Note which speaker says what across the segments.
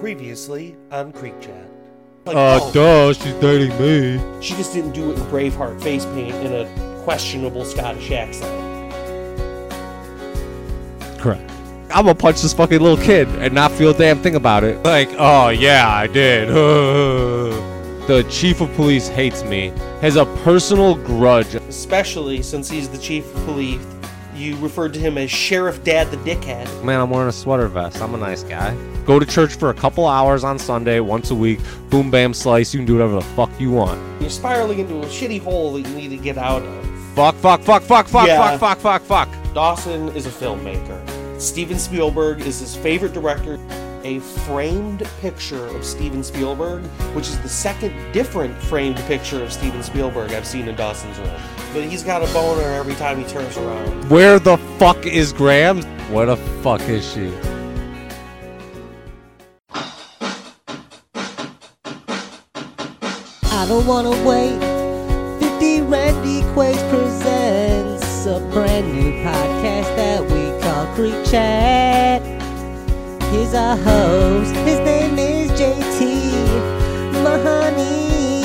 Speaker 1: Previously on Creek Chat. Like,
Speaker 2: Uh,
Speaker 1: oh,
Speaker 2: duh, she's dating me.
Speaker 1: she just didn't do it in Braveheart face paint in a questionable Scottish accent.
Speaker 2: Correct.
Speaker 3: I'm gonna punch this fucking little kid and not feel a damn thing about it.
Speaker 2: Like, oh yeah, I did. the chief of police hates me, has a personal grudge.
Speaker 1: Especially since he's the chief of police. You referred to him as Sheriff Dad the Dickhead.
Speaker 3: Man, I'm wearing a sweater vest. I'm a nice guy. Go to church for a couple hours on Sunday, once a week. Boom, bam, slice. You can do whatever the fuck you want.
Speaker 1: You're spiraling into a shitty hole that you need to get out of.
Speaker 3: Fuck, fuck, fuck, fuck, fuck,
Speaker 1: Yeah.
Speaker 3: fuck, fuck, fuck, fuck.
Speaker 1: Dawson is a filmmaker. Steven Spielberg is his favorite director. A framed picture of Steven Spielberg, which is the second different framed picture of Steven Spielberg I've seen in Dawson's room. But he's got a boner every time he turns around.
Speaker 3: Where the fuck is Graham? Where the fuck is she?
Speaker 4: Don't wanna wait. 50 Randy Quaids presents a brand new podcast that we call Creek Chat. Here's our host. His name is JT Mahoney.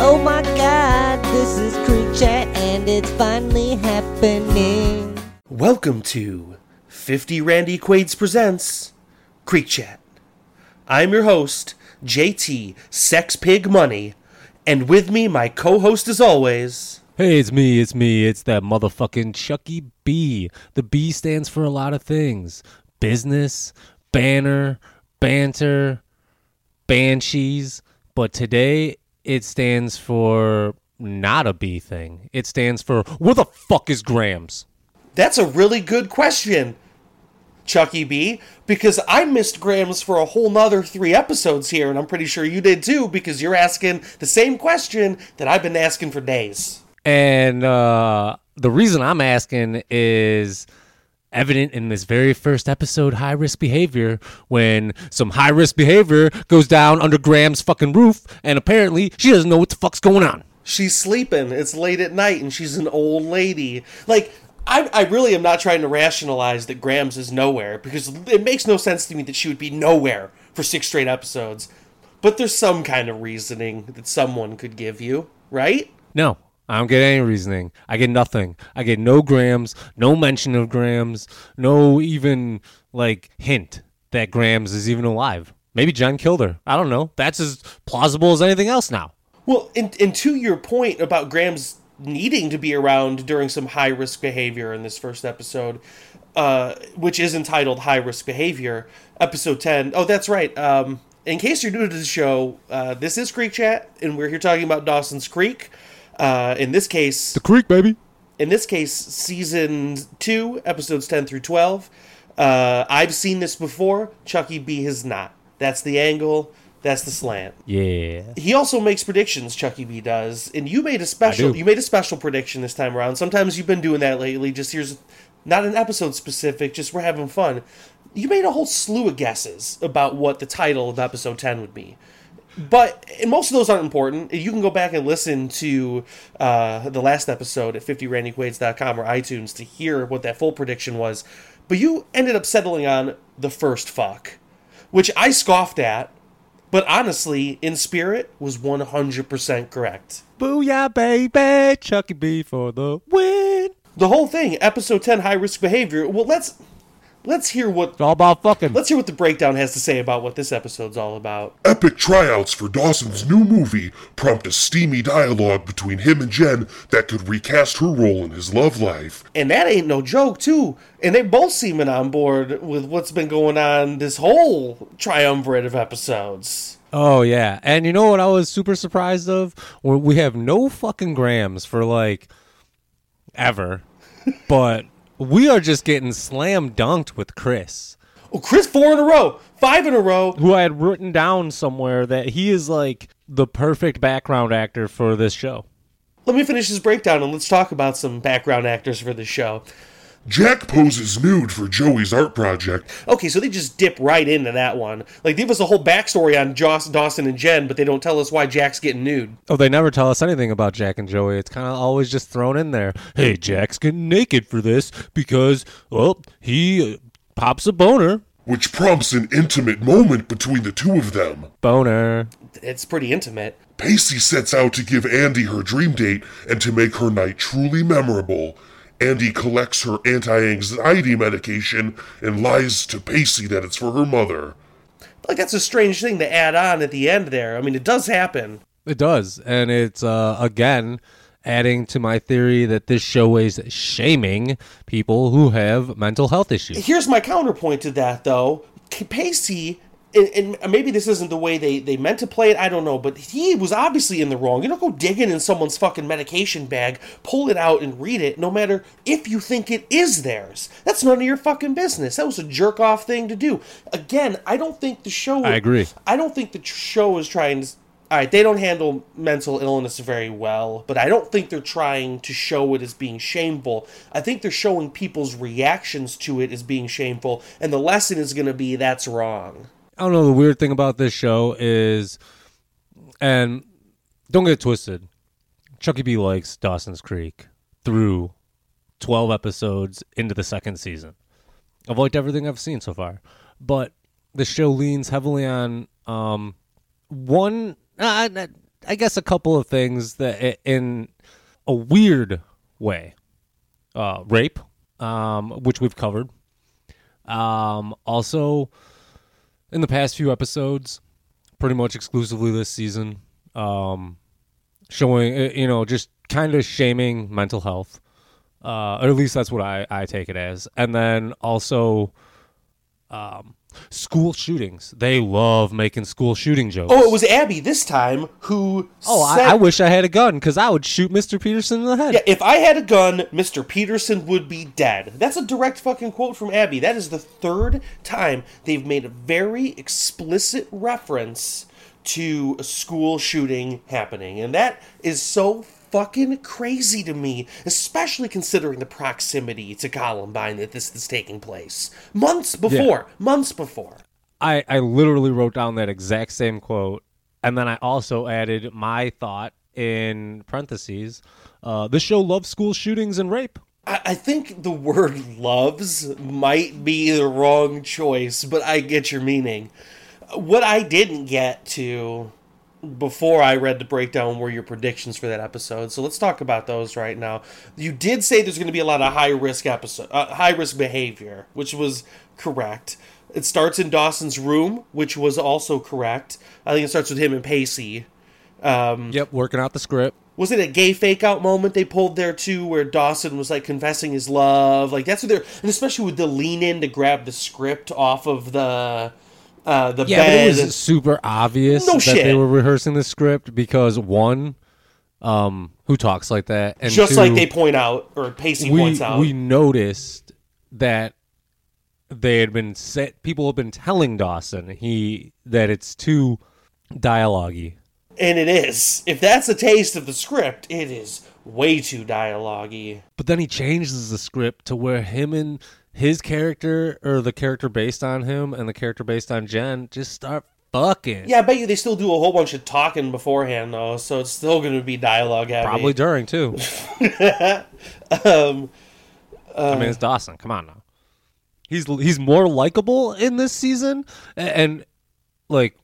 Speaker 4: Oh my god, this is Creek Chat and it's finally happening.
Speaker 1: Welcome to 50 Randy Quaid's Presents Creek Chat. I'm your host, JT Sex Pig Money, and with me, my co host as always.
Speaker 2: Hey, it's me, it's me, it's that motherfucking Tzhukie B. The B stands for a lot of things business, banner, banter, banshees. But today it stands for not a B thing. It stands for where the fuck is Grams?
Speaker 1: That's a really good question, Tzhukie B, because I missed Grams for a whole nother three episodes here, and I'm pretty sure you did too, because you're asking the same question that I've been asking for days.
Speaker 2: And uh, the reason I'm asking is evident in this very first episode, high risk behavior, when some high risk behavior goes down under Grams' fucking roof, and apparently she doesn't know what the fuck's going on.
Speaker 1: She's sleeping. It's late at night, and she's an old lady. Like, I, I really am not trying to rationalize that Grams is nowhere, because it makes no sense to me that she would be nowhere for six straight episodes. But there's some kind of reasoning that someone could give you, right?
Speaker 2: No, I don't get any reasoning. I get nothing. I get no Grams, no mention of Grams, no even like hint that Grams is even alive. Maybe John killed her. I don't know. That's as plausible as anything else now.
Speaker 1: Well, and, and to your point about Grams needing to be around during some high risk behavior in this first episode, uh, which is entitled High Risk Behavior, episode 10. Oh, that's right. Um, in case you're new to the show, uh, this is Creek Chat, and we're here talking about Dawson's Creek. Uh, in this case,
Speaker 2: The creek, baby.
Speaker 1: in this case, season two, episodes 10 through 12. Uh, I've seen this before. Tzhukie B has not. That's the angle. That's the slant.
Speaker 2: Yeah.
Speaker 1: he also makes predictions Tzhukie B does. And you made a special you made a special prediction this time around. Sometimes you've been doing that lately. Just here's not an episode specific just we're having fun. You made a whole slew of guesses about what the title of episode 10 would be. But and most of those aren't important. You can go back and listen to uh, the last episode at 50randyquaids.com or itunes to hear what that full prediction was. But you ended up settling on the first fuck which i scoffed at but honestly, in spirit, was 100% correct.
Speaker 2: Booyah, baby. Tzhukie B for the win.
Speaker 1: The whole thing, episode 10, high risk behavior. Well, let's let's hear what
Speaker 2: It's all about fucking.
Speaker 1: let's hear what the breakdown has to say about what this episode's all about.
Speaker 5: Epic tryouts for Dawson's new movie prompt a steamy dialogue between him and Jen that could recast her role in his love life.
Speaker 1: And that ain't no joke, too. And they both seeming on board with what's been going on this whole triumvirate of episodes.
Speaker 2: Oh yeah, and you know what I was super surprised of? We we have no fucking grams for like ever, but we are just getting slam dunked with Chris,
Speaker 1: Oh, Chris, four in a row, five in a row.
Speaker 2: who I had written down somewhere that he is like the perfect background actor for this show.
Speaker 1: Let me finish this breakdown and let's talk about some background actors for this show.
Speaker 5: Jack poses nude for Joey's art project.
Speaker 1: Okay, so they just dip right into that one. Like, they give us a whole backstory on Joss, Dawson and Jen, but they don't tell us why Jack's getting nude.
Speaker 2: Oh, they never tell us anything about Jack and Joey. It's kind of always just thrown in there. Hey, Jack's getting naked for this because, well, he uh, pops a boner
Speaker 5: which prompts an intimate moment between the two of them.
Speaker 2: Boner.
Speaker 1: It's pretty intimate.
Speaker 5: Pacey sets out to give Andie her dream date and to make her night truly memorable. Andie collects her anti anxiety medication and lies to Pacey that it's for her mother.
Speaker 1: Like that's a strange thing to add on at the end there. I mean, it does happen.
Speaker 2: It does, and it's uh, again adding to my theory that this show is shaming people who have mental health issues.
Speaker 1: Here's my counterpoint to that, though. Pacey, and, and maybe this isn't the way they, they meant to play it, I don't know, but he was obviously in the wrong. You don't go digging in someone's fucking medication bag, pull it out, and read it, no matter if you think it is theirs. That's none of your fucking business. That was a jerk off thing to do. Again, I don't think the show.
Speaker 2: I agree.
Speaker 1: I don't think the show is trying to. All right, they don't handle mental illness very well, but I don't think they're trying to show it as being shameful. I think they're showing people's reactions to it as being shameful, and the lesson is going to be that's wrong.
Speaker 2: I don't know. The weird thing about this show is, and don't get it twisted, Tzhukie B likes Dawson's Creek through 12 episodes into the second season. I've liked everything I've seen so far, but the show leans heavily on um, one, uh, I guess, a couple of things that in a weird way, uh, rape, um, which we've covered. Um, also, in the past few episodes, pretty much exclusively this season, um, showing uh, you know just kind of shaming mental health, uh, or at least that's what I I take it as, and then also. Um, school shootings. They love making school shooting jokes.
Speaker 1: Oh, it was Abby this time who.
Speaker 2: Oh,
Speaker 1: said-
Speaker 2: I, I wish I had a gun because I would shoot Mr. Peterson in the head.
Speaker 1: Yeah, if I had a gun, Mr. Peterson would be dead. That's a direct fucking quote from Abby. That is the third time they've made a very explicit reference to a school shooting happening. And that is so fucking crazy to me, especially considering the proximity to Columbine that this is taking place. Months before. Months before.
Speaker 2: I, I literally wrote down that exact same quote, and then I also added my thought in parentheses. Uh, this show loves school shootings and rape.
Speaker 1: I I think the word loves might be the wrong choice, but I get your meaning. What I didn't get to before I read the breakdown were your predictions for that episode. So let's talk about those right now. You did say there's going to be a lot of high risk episode, uh, high risk behavior, which was correct. It starts in Dawson's room, which was also correct. I think it starts with him and Pacey.
Speaker 2: Yep, working out the script.
Speaker 1: Was it a gay fake out moment they pulled there too, where Dawson was like confessing his love? Like that's what they're, and especially with the lean in to grab the script off of the uh, the
Speaker 2: Yeah, but
Speaker 1: bed.
Speaker 2: it was super obvious
Speaker 1: No
Speaker 2: that
Speaker 1: shit.
Speaker 2: they were rehearsing the script because one, um, who talks like that, and
Speaker 1: just
Speaker 2: two,
Speaker 1: like they point out, or Pacey
Speaker 2: we
Speaker 1: points out.
Speaker 2: we noticed that they had been set. People have been telling Dawson he that it's too dialogue-y.
Speaker 1: and it is. If that's a taste of the script, it is way too dialogue-y.
Speaker 2: But then he changes the script to where him and his character, or the character based on him, and the character based on Jen, just start fucking.
Speaker 1: Yeah, I bet you they still do a whole bunch of talking beforehand though, so it's still going to be dialogue heavy.
Speaker 2: Probably during too.
Speaker 1: Um,
Speaker 2: I mean, it's Dawson. Come on now. He's he's more likable in this season, a- and, like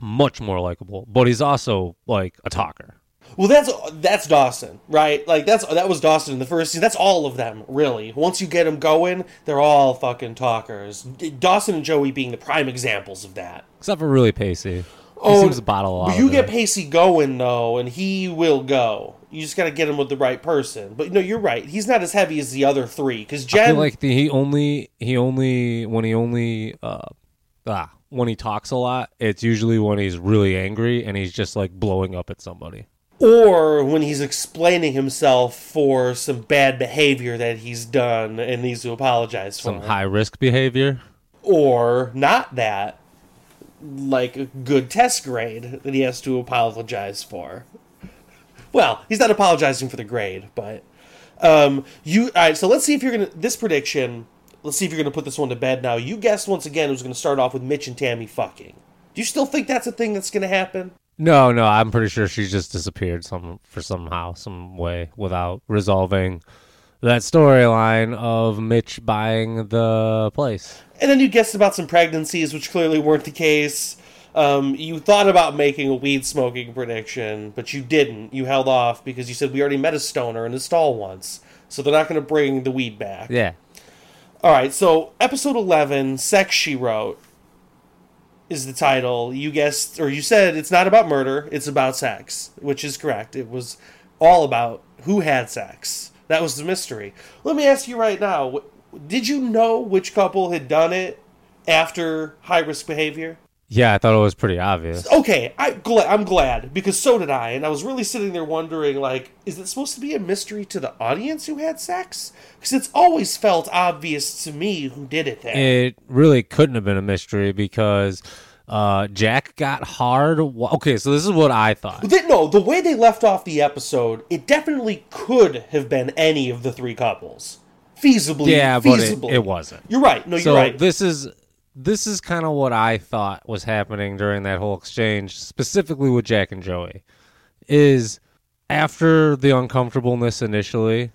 Speaker 2: much more likable. But he's also like a talker.
Speaker 1: Well, that's that's Dawson, right? Like that's that was Dawson in the first season. That's all of them, really. Once you get them going, they're all fucking talkers. Dawson and Joey being the prime examples of that.
Speaker 2: Except for really Pacey. He
Speaker 1: Oh,
Speaker 2: seems to bottle a
Speaker 1: you get
Speaker 2: it.
Speaker 1: Pacey going though, and he will go. You just got to get him with the right person. But no, you're right. He's not as heavy as the other three because
Speaker 2: I
Speaker 1: Jen.
Speaker 2: feel like the, he only he only when he only uh ah when he talks a lot, it's usually when he's really angry and he's just like blowing up at somebody.
Speaker 1: Or when he's explaining himself for some bad behavior that he's done and needs to apologize for.
Speaker 2: Some high risk behavior.
Speaker 1: or not that like a good test grade that he has to apologize for well he's not apologizing for the grade but um you all right so let's see if you're gonna this prediction let's see if you're gonna put this one to bed now you guessed once again it was gonna start off with mitch and tammy fucking do you still think that's a thing that's gonna happen
Speaker 2: No, no, I'm pretty sure she just disappeared some for somehow, some way without resolving that storyline of Mitch buying the place.
Speaker 1: And then you guessed about some pregnancies, which clearly weren't the case. Um, you thought about making a weed smoking prediction, but you didn't. You held off because you said we already met a stoner in the stall once, so they're not going to bring the weed back.
Speaker 2: Yeah.
Speaker 1: All right, so episode 11, Sex She Wrote, is the title. You guessed, or you said it's not about murder, it's about sex, which is correct. It was all about who had sex. That was the mystery. Let me ask you right now did you know which couple had done it after high risk behavior?
Speaker 2: Yeah, I thought it was pretty obvious.
Speaker 1: Okay, I gla- I'm glad because so did I, and I was really sitting there wondering, like, is it supposed to be a mystery to the audience who had sex? Because it's always felt obvious to me who did it. There,
Speaker 2: It really couldn't have been a mystery because uh, Jack got hard. Okay, so this is what I thought.
Speaker 1: They- no, the way they left off the episode, it definitely could have been any of the three couples, feasibly.
Speaker 2: Yeah, but it,
Speaker 1: feasibly.
Speaker 2: it wasn't.
Speaker 1: You're right. No,
Speaker 2: so
Speaker 1: you're right.
Speaker 2: this is this is kind of what I thought was happening during that whole exchange, specifically with Jack and Joey, is after the uncomfortableness initially,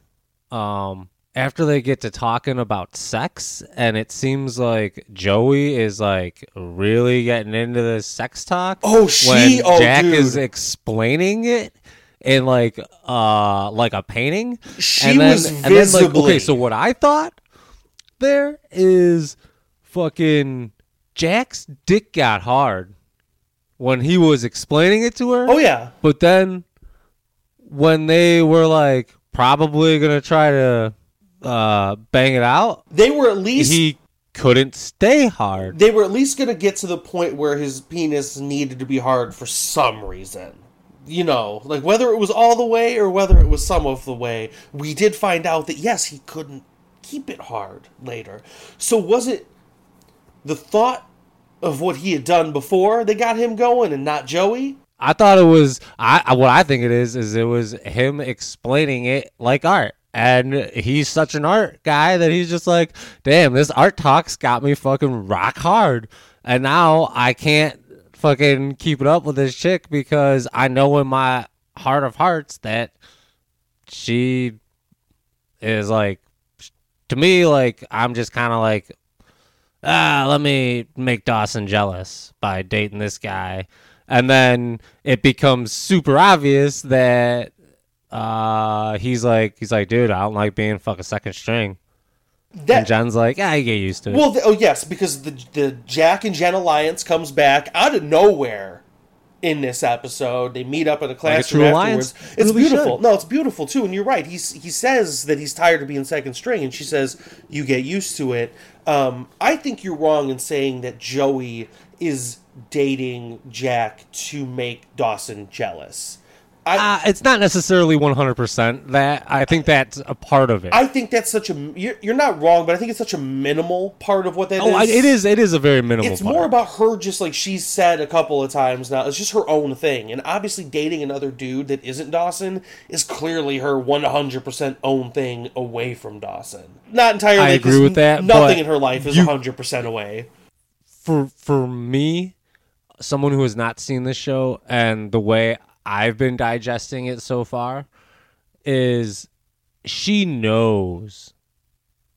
Speaker 2: um, after they get to talking about sex, and it seems like Joey is like really getting into this sex talk.
Speaker 1: Oh, she-
Speaker 2: when
Speaker 1: oh,
Speaker 2: Jack is explaining it. In like uh like a painting,
Speaker 1: She
Speaker 2: and then,
Speaker 1: was
Speaker 2: and then, like, okay, so what I thought there is fucking Jack's dick got hard when he was explaining it to her.
Speaker 1: oh yeah,
Speaker 2: But then when they were like probably gonna try to uh bang it out,
Speaker 1: they were at least
Speaker 2: he couldn't stay hard.
Speaker 1: they were at least to get to the point where his penis needed to be hard for some reason. You know, like whether it was all the way or whether it was some of the way, we did find out that yes, he couldn't keep it hard later. So was it the thought of what he had done before they got him going and not Joey?
Speaker 2: I thought it was I what I think it is is it was him explaining it like art. And he's such an art guy that he's just like, damn, this art talk's got me fucking rock hard. And now I can't fucking keep it up with this chick because I know in my heart of hearts that she is like to me like I'm just kind of like ah, let me make Dawson jealous by dating this guy. And then it becomes super obvious that uh, he's like, he's like, dude, I don't like being fucking second string. And
Speaker 1: That
Speaker 2: John's like, I get used to it.
Speaker 1: well, the, oh yes, because the the Jack and Jen alliance comes back out of nowhere in this episode. They meet up in a classroom
Speaker 2: true
Speaker 1: afterwards.
Speaker 2: alliance.
Speaker 1: It's
Speaker 2: Really
Speaker 1: beautiful.
Speaker 2: should.
Speaker 1: No, it's beautiful too. And you're right. He's he says that he's tired of being second string, and she says you get used to it. Um, I think you're wrong in saying that Joey is dating Jack to make Dawson jealous. I,
Speaker 2: uh, it's not necessarily 100% that. I think that's a part of it.
Speaker 1: I think that's such a you're, you're not wrong, but I think it's such a minimal part of what that is.
Speaker 2: oh, I, it is. It is a very minimal. Part.
Speaker 1: It's
Speaker 2: part.
Speaker 1: more about her just like she's said a couple of times now. It's just her own thing. And obviously dating another dude that isn't Dawson is clearly her 100% own thing away from Dawson. Not entirely
Speaker 2: I agree with that,
Speaker 1: Nothing in her life is
Speaker 2: you-
Speaker 1: 100% away.
Speaker 2: for for me, someone who has not seen this show and the way I've been digesting it so far is she knows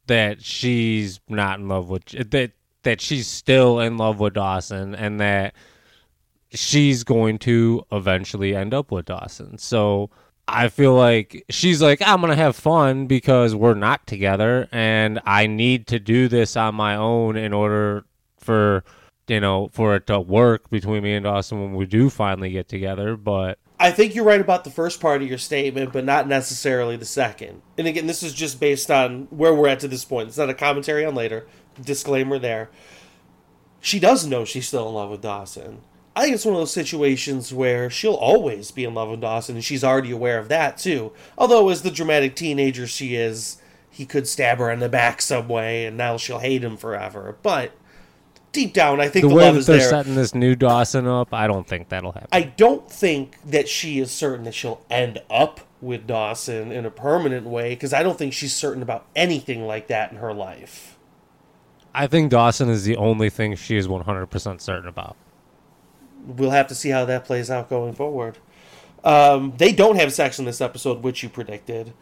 Speaker 2: that she's not in love with that that she's still in love with Dawson and that she's going to eventually end up with Dawson. So I feel like she's like, I'm going to have fun because we're not together and I need to do this on my own in order for, you know, for it to work between me and Dawson when we do finally get together. But
Speaker 1: I think you're right about the first part of your statement, but not necessarily the second. And again, this is just based on where we're at to this point. It's not a commentary on later. Disclaimer there. She does know she's still in love with Dawson. I think it's one of those situations where she'll always be in love with Dawson, and she's already aware of that too. Although, as the dramatic teenager she is, he could stab her in the back some way, and now she'll hate him forever. But deep down, I think
Speaker 2: the
Speaker 1: the,
Speaker 2: way
Speaker 1: love
Speaker 2: that they're
Speaker 1: there.
Speaker 2: setting this new Dawson up, I don't think that'll happen.
Speaker 1: I don't think that she is certain that she'll end up with Dawson in a permanent way because I don't think she's certain about anything like that in her life.
Speaker 2: I think Dawson is the only thing she is 100% certain about.
Speaker 1: We'll have to see how that plays out going forward. Um, they don't have sex in this episode, which you predicted.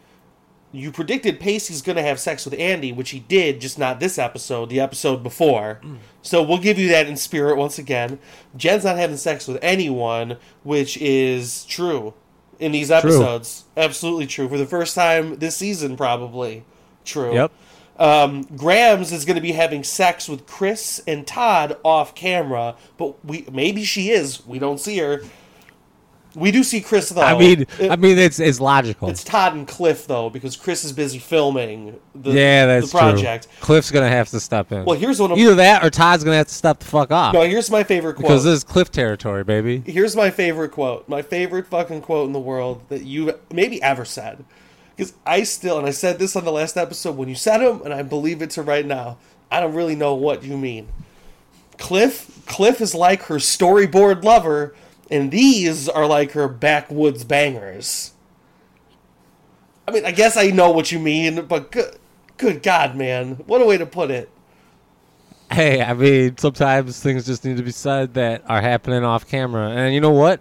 Speaker 1: You predicted Pacey's going to have sex with Andie, which he did, just not this episode, the episode before. So we'll give you that in spirit once again. Jen's not having sex with anyone, which is true in these episodes. Absolutely true. For the first time this season, probably. True.
Speaker 2: Yep.
Speaker 1: Um, Grams is going to be having sex with Chris and Todd off camera, but we maybe she is. We don't see her. We do see Chris though.
Speaker 2: I mean,
Speaker 1: It-
Speaker 2: I mean, it's it's logical.
Speaker 1: it's Todd and Cliff though, because Chris is busy filming the,
Speaker 2: yeah, that's
Speaker 1: the project.
Speaker 2: true. Cliff's gonna have to step in.
Speaker 1: Well, here's one of
Speaker 2: Either that or Todd's gonna have to step the fuck off
Speaker 1: no. Here's my favorite quote.
Speaker 2: because this is Cliff territory, baby.
Speaker 1: here's my favorite quote. My favorite fucking quote in the world that you maybe ever said. Because I still, and I said this on the last episode when you said them, and I believe it to right now. I don't really know what you mean. Cliff, Cliff is like her storyboard lover, and these are like her backwoods bangers. I mean, I guess I know what you mean, but good, good God, man, what a way to put it.
Speaker 2: Hey, I mean, sometimes things just need to be said that are happening off camera, and you know what?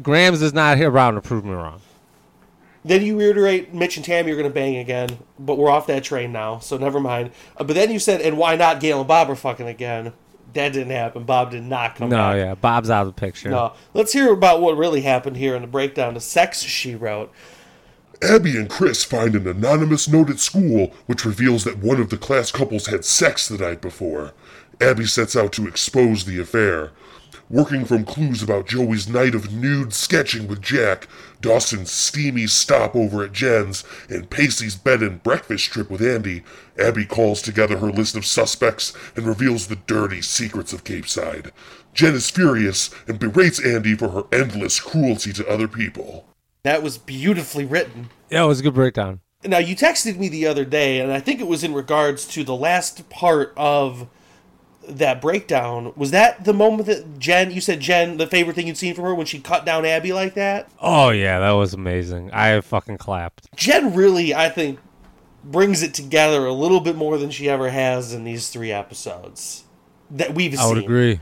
Speaker 2: Grams is not here around to prove me wrong.
Speaker 1: Then you reiterate Mitch and Tammy are going to bang again, but we're off that train now, so never mind. Uh, but then you said, and why not Gail and Bob are fucking again? That didn't happen. Bob did not come
Speaker 2: No,
Speaker 1: back.
Speaker 2: yeah, Bob's out of the picture.
Speaker 1: No. Let's hear about what really happened here in the breakdown of sex she wrote.
Speaker 5: Abby and Chris find an anonymous note at school which reveals that one of the class couples had sex the night before. Abby sets out to expose the affair. Working from clues about Joey's night of nude sketching with Jack, Dawson's steamy stop over at Jen's, and Pacey's bed and breakfast trip with Andie, Abby calls together her list of suspects and reveals the dirty secrets of Capeside. Jen is furious and berates Andie for her endless cruelty to other people.
Speaker 1: That was beautifully written.
Speaker 2: Yeah, it was a good breakdown.
Speaker 1: Now, you texted me the other day, and I think it was in regards to the last part of that breakdown. Was that the moment that Jen, you said Jen, the favorite thing you'd seen from her when she cut down Abby like that?
Speaker 2: Oh yeah, that was amazing. I fucking clapped.
Speaker 1: Jen really, I think, brings it together a little bit more than she ever has in these three episodes that we've seen
Speaker 2: I would agree.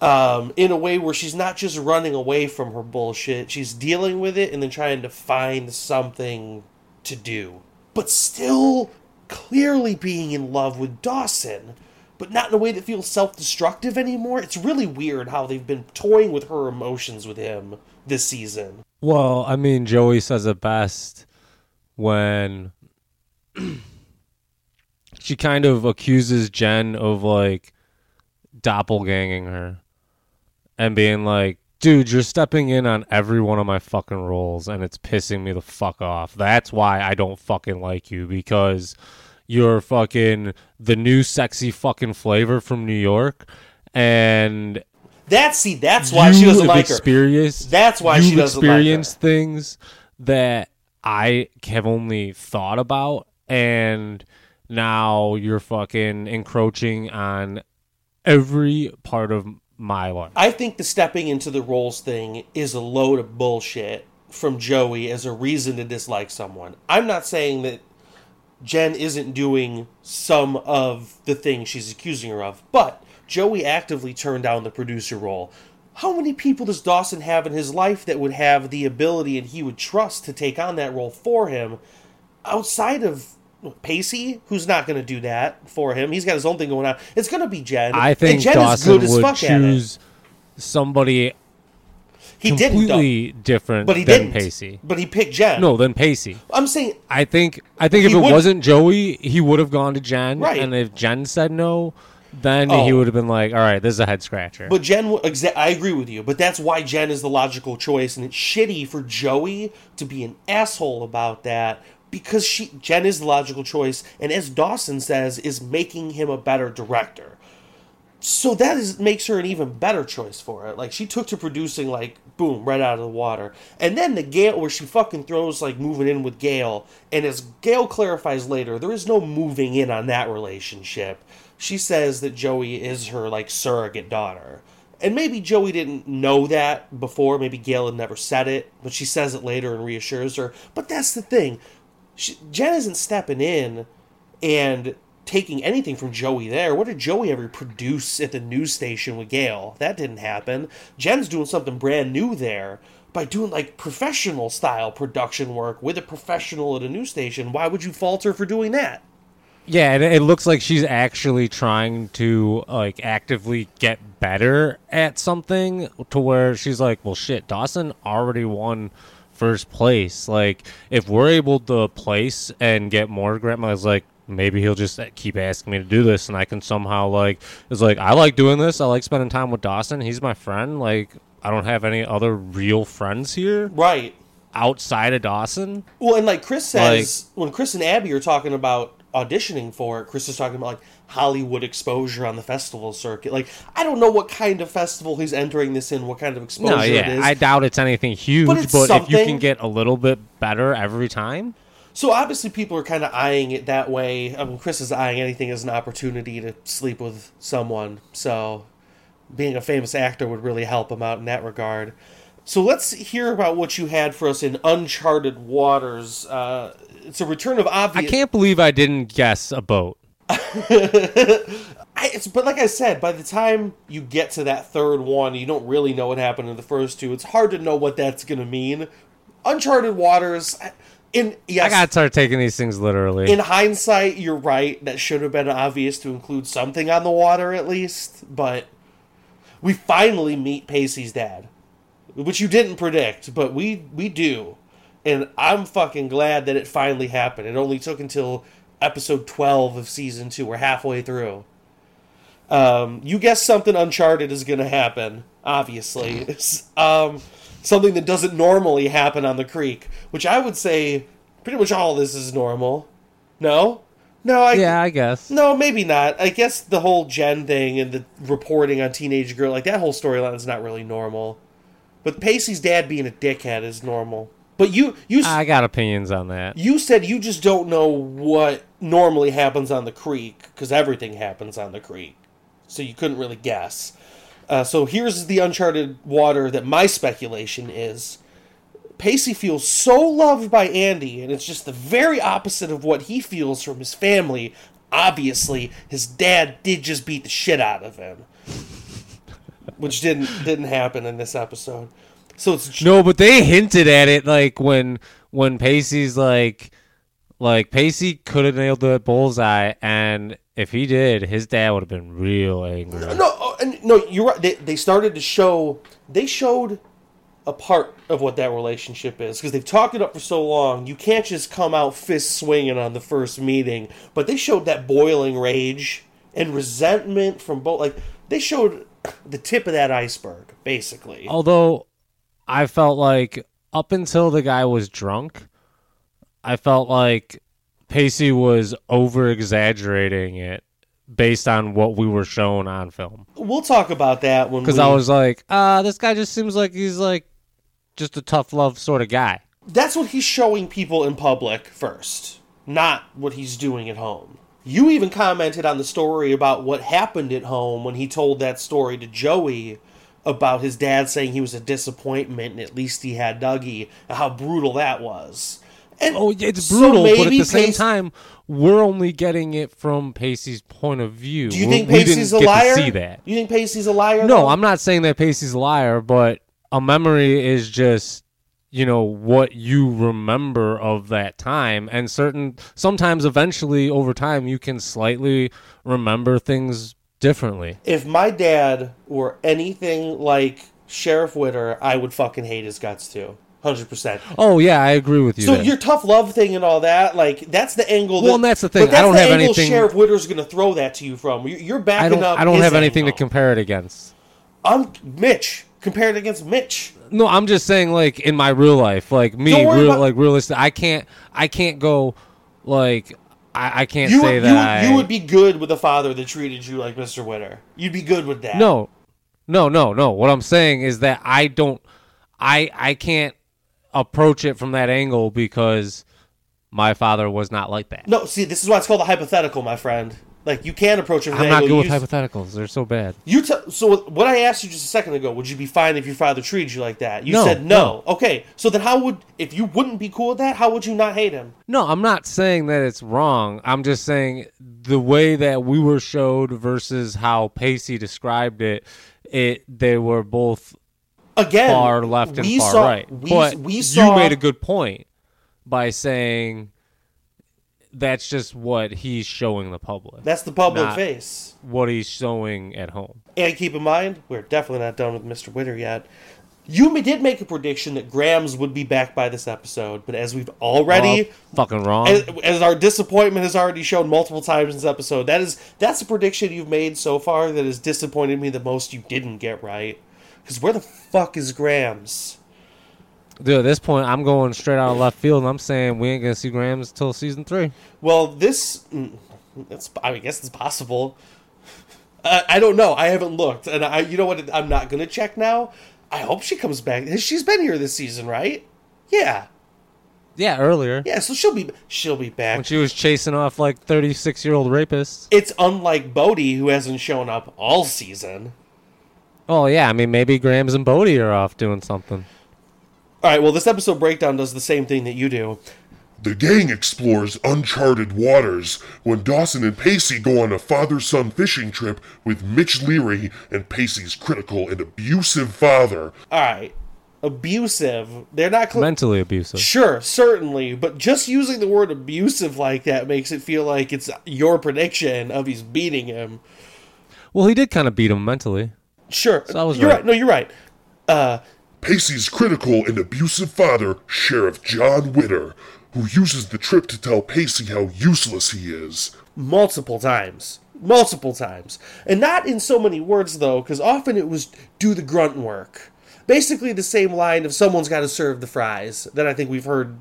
Speaker 1: Um, in a way where she's not just running away from her bullshit, she's dealing with it and then trying to find something to do. But still clearly being in love with Dawson, but not in a way that feels self destructive anymore. It's really weird how they've been toying with her emotions with him this season.
Speaker 2: Well, I mean, Joey says it best when she kind of accuses Jen of like doppelganging her and being like, dude, you're stepping in on every one of my fucking roles and it's pissing me the fuck off. That's why I don't fucking like you because you're fucking the new sexy fucking flavor from New York and
Speaker 1: That's see, that's why she doesn't like her. That's why she doesn't like
Speaker 2: experienced things that I have only thought about, and now you're fucking encroaching on every part of my life.
Speaker 1: I think the stepping into the roles thing is a load of bullshit from Joey as a reason to dislike someone. I'm not saying that Jen isn't doing some of the things she's accusing her of, but Joey actively turned down the producer role. How many people does Dawson have in his life that would have the ability and he would trust to take on that role for him outside of Pacey, who's not going to do that for him? He's got his own thing going on. It's going to be Jen.
Speaker 2: I
Speaker 1: and
Speaker 2: think
Speaker 1: Jen
Speaker 2: Dawson
Speaker 1: is good as
Speaker 2: would
Speaker 1: fuck
Speaker 2: choose somebody
Speaker 1: He didn't, though.
Speaker 2: completely different
Speaker 1: But he
Speaker 2: than
Speaker 1: didn't.
Speaker 2: Pacey.
Speaker 1: But he picked Jen.
Speaker 2: No, than Pacey.
Speaker 1: I'm saying
Speaker 2: I think I think if
Speaker 1: He
Speaker 2: it
Speaker 1: would-
Speaker 2: wasn't Joey, he would have gone to Jen.
Speaker 1: Right.
Speaker 2: And if Jen said no, then
Speaker 1: Oh.
Speaker 2: he would have been like, "All right, this is a head scratcher."
Speaker 1: But Jen, exa- I agree with you, but that's why Jen is the logical choice, and it's shitty for Joey to be an asshole about that because she Jen is the logical choice, and as Dawson says, is making him a better director. So that is makes her an even better choice for it. Like she took to producing like boom right out of the water, and then the Gail where she fucking throws like moving in with Gail, and as Gail clarifies later, there is no moving in on that relationship. She says that Joey is her like surrogate daughter, and maybe Joey didn't know that before. Maybe Gail had never said it, but she says it later and reassures her. But that's the thing, she, Jen isn't stepping in and taking anything from Joey there. What did Joey ever produce at the news station with Gail? That didn't happen. Jen's doing something brand new there by doing like professional style production work with a professional at a news station. Why would you fault her for doing that?
Speaker 2: Yeah, and it looks like she's actually trying to like actively get better at something to where she's like, "Well, shit, Dawson already won first place. Like, if we're able to place and get more, grandma's like, maybe he'll just keep asking me to do this, and I can somehow like, it's like I like doing this. I like spending time with Dawson. He's my friend. Like, I don't have any other real friends here
Speaker 1: Right.
Speaker 2: outside of Dawson.
Speaker 1: Well, and like Chris says, when Chris and Abby are talking about auditioning for it, Chris is talking about like Hollywood exposure on the festival circuit. Like, I don't know what kind of festival he's entering this in, what kind of exposure
Speaker 2: No, yeah,
Speaker 1: is.
Speaker 2: I doubt it's anything huge, but,
Speaker 1: it's
Speaker 2: if you can get a little bit better every time,
Speaker 1: So obviously, people are kind of eyeing it that way. I mean, Chris is eyeing anything as an opportunity to sleep with someone. So, being a famous actor would really help him out in that regard. So let's hear about what you had for us in Uncharted Waters. Uh, it's a return of obvious.
Speaker 2: I can't believe I didn't guess a boat.
Speaker 1: I, it's, but like I said, by the time you get to that third one, you don't really know what happened in the first two. It's hard to know what that's going to mean. Uncharted Waters. I- In yes,
Speaker 2: I gotta start taking these things literally.
Speaker 1: in hindsight, you're right. That should have been obvious to include something on the water at least. But we finally meet Pacey's dad, which you didn't predict, but we we do, and I'm fucking glad that it finally happened. It only took until episode 12 of season two. We're halfway through. Um, you guess something Uncharted is going to happen. Obviously, um, something that doesn't normally happen on the creek, which I would say pretty much all this is normal. No, no, I
Speaker 2: yeah, I guess.
Speaker 1: no, maybe not. I guess the whole Jen thing and the reporting on teenage girl, like that whole storyline is not really normal. But Pacey's dad being a dickhead is normal. But you, you,
Speaker 2: I got opinions on that.
Speaker 1: you said you just don't know what normally happens on the creek because everything happens on the creek, so you couldn't really guess. Uh, so here's the uncharted water that my speculation is. Pacey feels so loved by Andie, and it's just the very opposite of what he feels from his family. Obviously, his dad did just beat the shit out of him, which didn't didn't happen in this episode. So it's
Speaker 2: No, but they hinted at it like when when Pacey's like like Pacey could have nailed the bullseye and if he did, his dad would have been real angry.
Speaker 1: No, uh, and- no, you're right. They, they started to show. They showed a part of what that relationship is because they've talked it up for so long. You can't just come out fist swinging on the first meeting. But they showed that boiling rage and resentment from both. Like they showed the tip of that iceberg, basically.
Speaker 2: Although I felt like up until the guy was drunk, I felt like Pacey was over exaggerating it based on what we were shown on film.
Speaker 1: We'll talk about that when
Speaker 2: Because
Speaker 1: we,
Speaker 2: I was like, uh, this guy just seems like he's like just a tough love sort of guy.
Speaker 1: that's what he's showing people in public first, not what he's doing at home. You even commented on the story about what happened at home when he told that story to Joey about his dad saying he was a disappointment and at least he had Dougie, and how brutal that was. And
Speaker 2: Oh, it's
Speaker 1: so
Speaker 2: brutal, but at the same
Speaker 1: Pace-
Speaker 2: time, we're only getting it from Pacey's point of view.
Speaker 1: do you think
Speaker 2: we
Speaker 1: Pacey's
Speaker 2: didn't
Speaker 1: a liar?
Speaker 2: See that?
Speaker 1: You think Pacey's a liar?
Speaker 2: No,
Speaker 1: though?
Speaker 2: I'm not saying that Pacey's a liar, but a memory is just you know what you remember of that time and certain sometimes eventually over time you can slightly remember things differently
Speaker 1: If my dad were anything like Sheriff Witter, I would fucking hate his guts too. Hundred percent.
Speaker 2: oh yeah i agree with you
Speaker 1: So
Speaker 2: there.
Speaker 1: your tough love thing and all that, like that's the angle. That,
Speaker 2: Well, and that's the thing.
Speaker 1: That's
Speaker 2: I don't
Speaker 1: the
Speaker 2: have
Speaker 1: angle
Speaker 2: anything-
Speaker 1: Sheriff Witter's going to throw that to you from. You're, you're backing
Speaker 2: i don't
Speaker 1: up.
Speaker 2: i don't have anything to compare it against
Speaker 1: I'm Mitch. Compare it against Mitch.
Speaker 2: no i'm just saying like in my real life like me real
Speaker 1: about-
Speaker 2: like realistic i can't i can't go like i, I can't
Speaker 1: You
Speaker 2: say
Speaker 1: would,
Speaker 2: that
Speaker 1: you, would,
Speaker 2: I,
Speaker 1: you would be good with a father that treated you like Mr. Witter. You'd be good with that.
Speaker 2: No, no, no, no. What I'm saying is that I don't, I, I can't approach it from that angle because my father was not like that.
Speaker 1: No, see, this is why it's called a hypothetical, my friend. Like you can approach it. from
Speaker 2: I'm not
Speaker 1: angle
Speaker 2: good with
Speaker 1: you-
Speaker 2: hypotheticals. They're so bad.
Speaker 1: You t- so what I asked you just a second ago? Would you be fine if your father treated you like that? You
Speaker 2: No,
Speaker 1: said no. Okay, so then how would if you wouldn't be cool with that? How would you not hate him?
Speaker 2: No, I'm not saying that it's wrong. I'm just saying the way that we were showed versus how Pacey described it, it they were both
Speaker 1: Again,
Speaker 2: far left and
Speaker 1: we
Speaker 2: far
Speaker 1: saw,
Speaker 2: right.
Speaker 1: We,
Speaker 2: but
Speaker 1: we saw
Speaker 2: you made a good point by saying that's just what he's showing the public,
Speaker 1: That's the public face.
Speaker 2: what he's showing at home.
Speaker 1: And keep in mind, we're definitely not done with Mr. Witter yet. You did make a prediction that Grams would be back by this episode, but as we've already,
Speaker 2: Oh, fucking wrong.
Speaker 1: as, as our disappointment has already shown multiple times in this episode, that is that's a prediction you've made so far that has disappointed me the most. You didn't get right, because where the fuck is Grams?
Speaker 2: Dude, at this point, I'm going straight out of left field, and I'm saying we ain't gonna see Grams until season three.
Speaker 1: Well, this mm, that's I mean, I guess it's possible. Uh, I don't know. I haven't looked, and I you know what? I'm not gonna check now. I hope she comes back. She's been here this season, right? Yeah,
Speaker 2: Yeah, earlier
Speaker 1: yeah. So she'll be she'll be
Speaker 2: when
Speaker 1: back.
Speaker 2: she was chasing off like 36 year old rapists.
Speaker 1: It's unlike Bodie, who hasn't shown up all season.
Speaker 2: Oh yeah, I mean maybe Grams and Bodie are off doing something.
Speaker 1: All right. Well, this episode breakdown does the same thing that you do.
Speaker 5: The gang explores uncharted waters when Dawson and Pacey go on a father son fishing trip with Mitch Leary and Pacey's critical and abusive father.
Speaker 1: All right. Abusive. They're not. Cl-
Speaker 2: Mentally abusive.
Speaker 1: Sure, certainly, but just using the word abusive like that makes it feel like it's your prediction of he's beating him.
Speaker 2: Well, he did kind of beat him mentally.
Speaker 1: Sure,
Speaker 2: So I was
Speaker 1: you're
Speaker 2: right.
Speaker 1: right. No, you're right. Uh,
Speaker 5: Pacey's critical and abusive father, Sheriff John Witter, who uses the trip to tell Pacey how useless he is.
Speaker 1: multiple times, multiple times, and not in so many words though, because often it was do the grunt work. Basically, the same line of someone's got to serve the fries that I think we've heard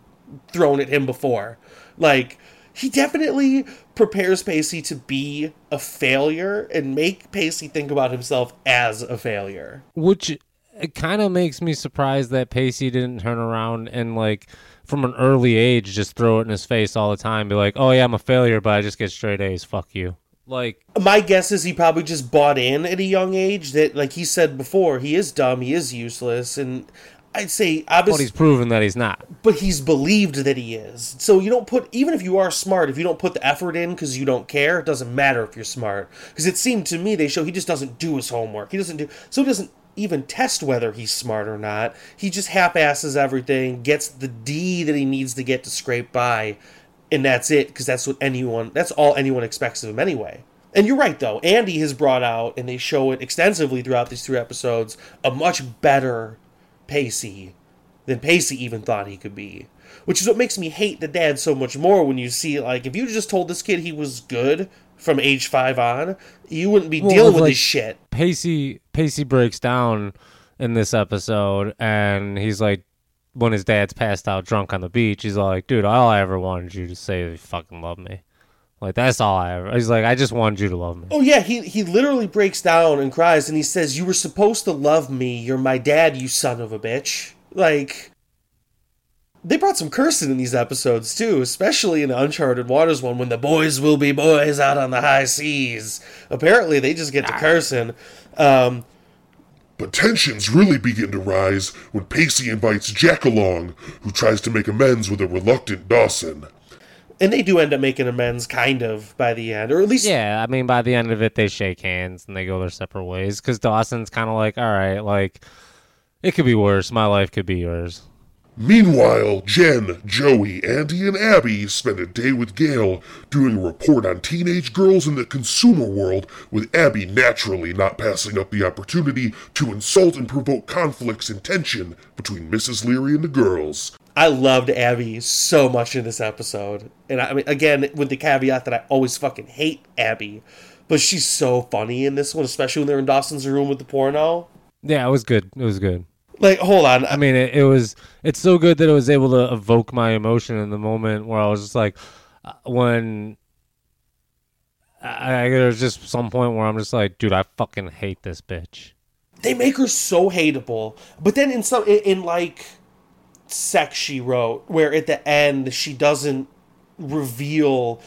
Speaker 1: thrown at him before. Like he definitely prepares Pacey to be a failure and make Pacey think about himself as a failure.
Speaker 2: Which it kind of makes me surprised that Pacey didn't turn around and like from an early age just throw it in his face all the time. Be like, oh yeah, I'm a failure, but I just get straight A's. Fuck you. Like
Speaker 1: My guess is he probably just bought in at a young age that, like he said before, he is dumb, he is useless, and I'd say
Speaker 2: but
Speaker 1: obviously,
Speaker 2: he's proven that he's not.
Speaker 1: but he's believed that he is. So you don't put even if you are smart, if you don't put the effort in because you don't care, it doesn't matter if you're smart. Because it seemed to me they show he just doesn't do his homework. He doesn't do so. He doesn't even test whether he's smart or not. He just half-asses everything, gets the D that he needs to get to scrape by, and that's it. Because that's what anyone. That's all anyone expects of him anyway. And you're right, though. Andie has brought out, and they show it extensively throughout these three episodes, a much better Pacey than Pacey even thought he could be. Which is what makes me hate the dad so much more when you see, like, if you just told this kid he was good from age five on, you wouldn't be
Speaker 2: Well,
Speaker 1: dealing with
Speaker 2: like-
Speaker 1: this shit.
Speaker 2: Pacey Pacey breaks down in this episode and he's like when his dad's passed out drunk on the beach, he's like, dude, all I ever wanted you to say is you fucking love me. Like that's all I ever he's like, I just wanted you to love me.
Speaker 1: Oh yeah, he he literally breaks down and cries and he says, "You were supposed to love me. You're my dad, you son of a bitch." Like they brought some cursing in these episodes too, especially in the Uncharted Waters one when the boys will be boys out on the high seas. Apparently, they just get to cursing. Um,
Speaker 5: But tensions really begin to rise when Pacey invites Jack along, who tries to make amends with a reluctant Dawson.
Speaker 1: And they do end up making amends, kind of by the end, or at least
Speaker 2: Yeah, I mean by the end of it they shake hands and they go their separate ways cuz Dawson's kind of like, all right, like it could be worse. My life could be yours.
Speaker 5: Meanwhile, Jen, Joey, Andie, and Abby spend a day with Gail doing a report on teenage girls in the consumer world, with Abby naturally not passing up the opportunity to insult and provoke conflicts and tension between Mrs. Leary and the girls.
Speaker 1: I loved Abby so much in this episode. And I, I mean, again, with the caveat that I always fucking hate Abby, but she's so funny in this one, especially when they're in Dawson's room with the porno.
Speaker 2: Yeah, it was good. It was good.
Speaker 1: Like, hold on,
Speaker 2: I mean, it, it was. It's so good that it was able to evoke my emotion in the moment where I was just like, uh, when I, I there was just some point where I'm just like, dude, I fucking hate this bitch.
Speaker 1: they make her so hateable. But then in some, in, in like sex she wrote, where at the end she doesn't reveal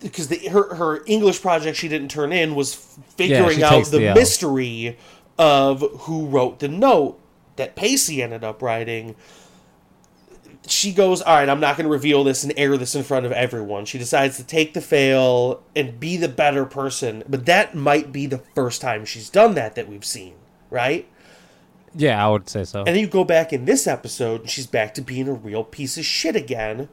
Speaker 1: because the, her her English project she didn't turn in was figuring
Speaker 2: she
Speaker 1: out the,
Speaker 2: the
Speaker 1: mystery of who wrote the note that Pacey ended up writing. She goes, all right, I'm not going to reveal this and air this in front of everyone. She decides to take the fail and be the better person, but that might be the first time she's done that that we've seen, right?
Speaker 2: Yeah, I would say so.
Speaker 1: And then you go back in this episode, and she's back to being a real piece of shit again.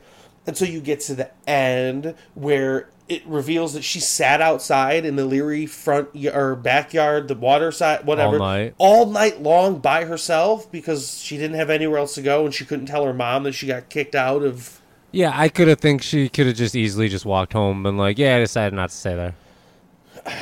Speaker 1: And so you get to the end where it reveals that she sat outside in the Leary front y- or backyard, the water side, whatever,
Speaker 2: night.
Speaker 1: all night long by herself because she didn't have anywhere else to go and she couldn't tell her mom that she got kicked out of.
Speaker 2: yeah, I could have think she could have just easily just walked home and like, yeah, I decided not to stay there.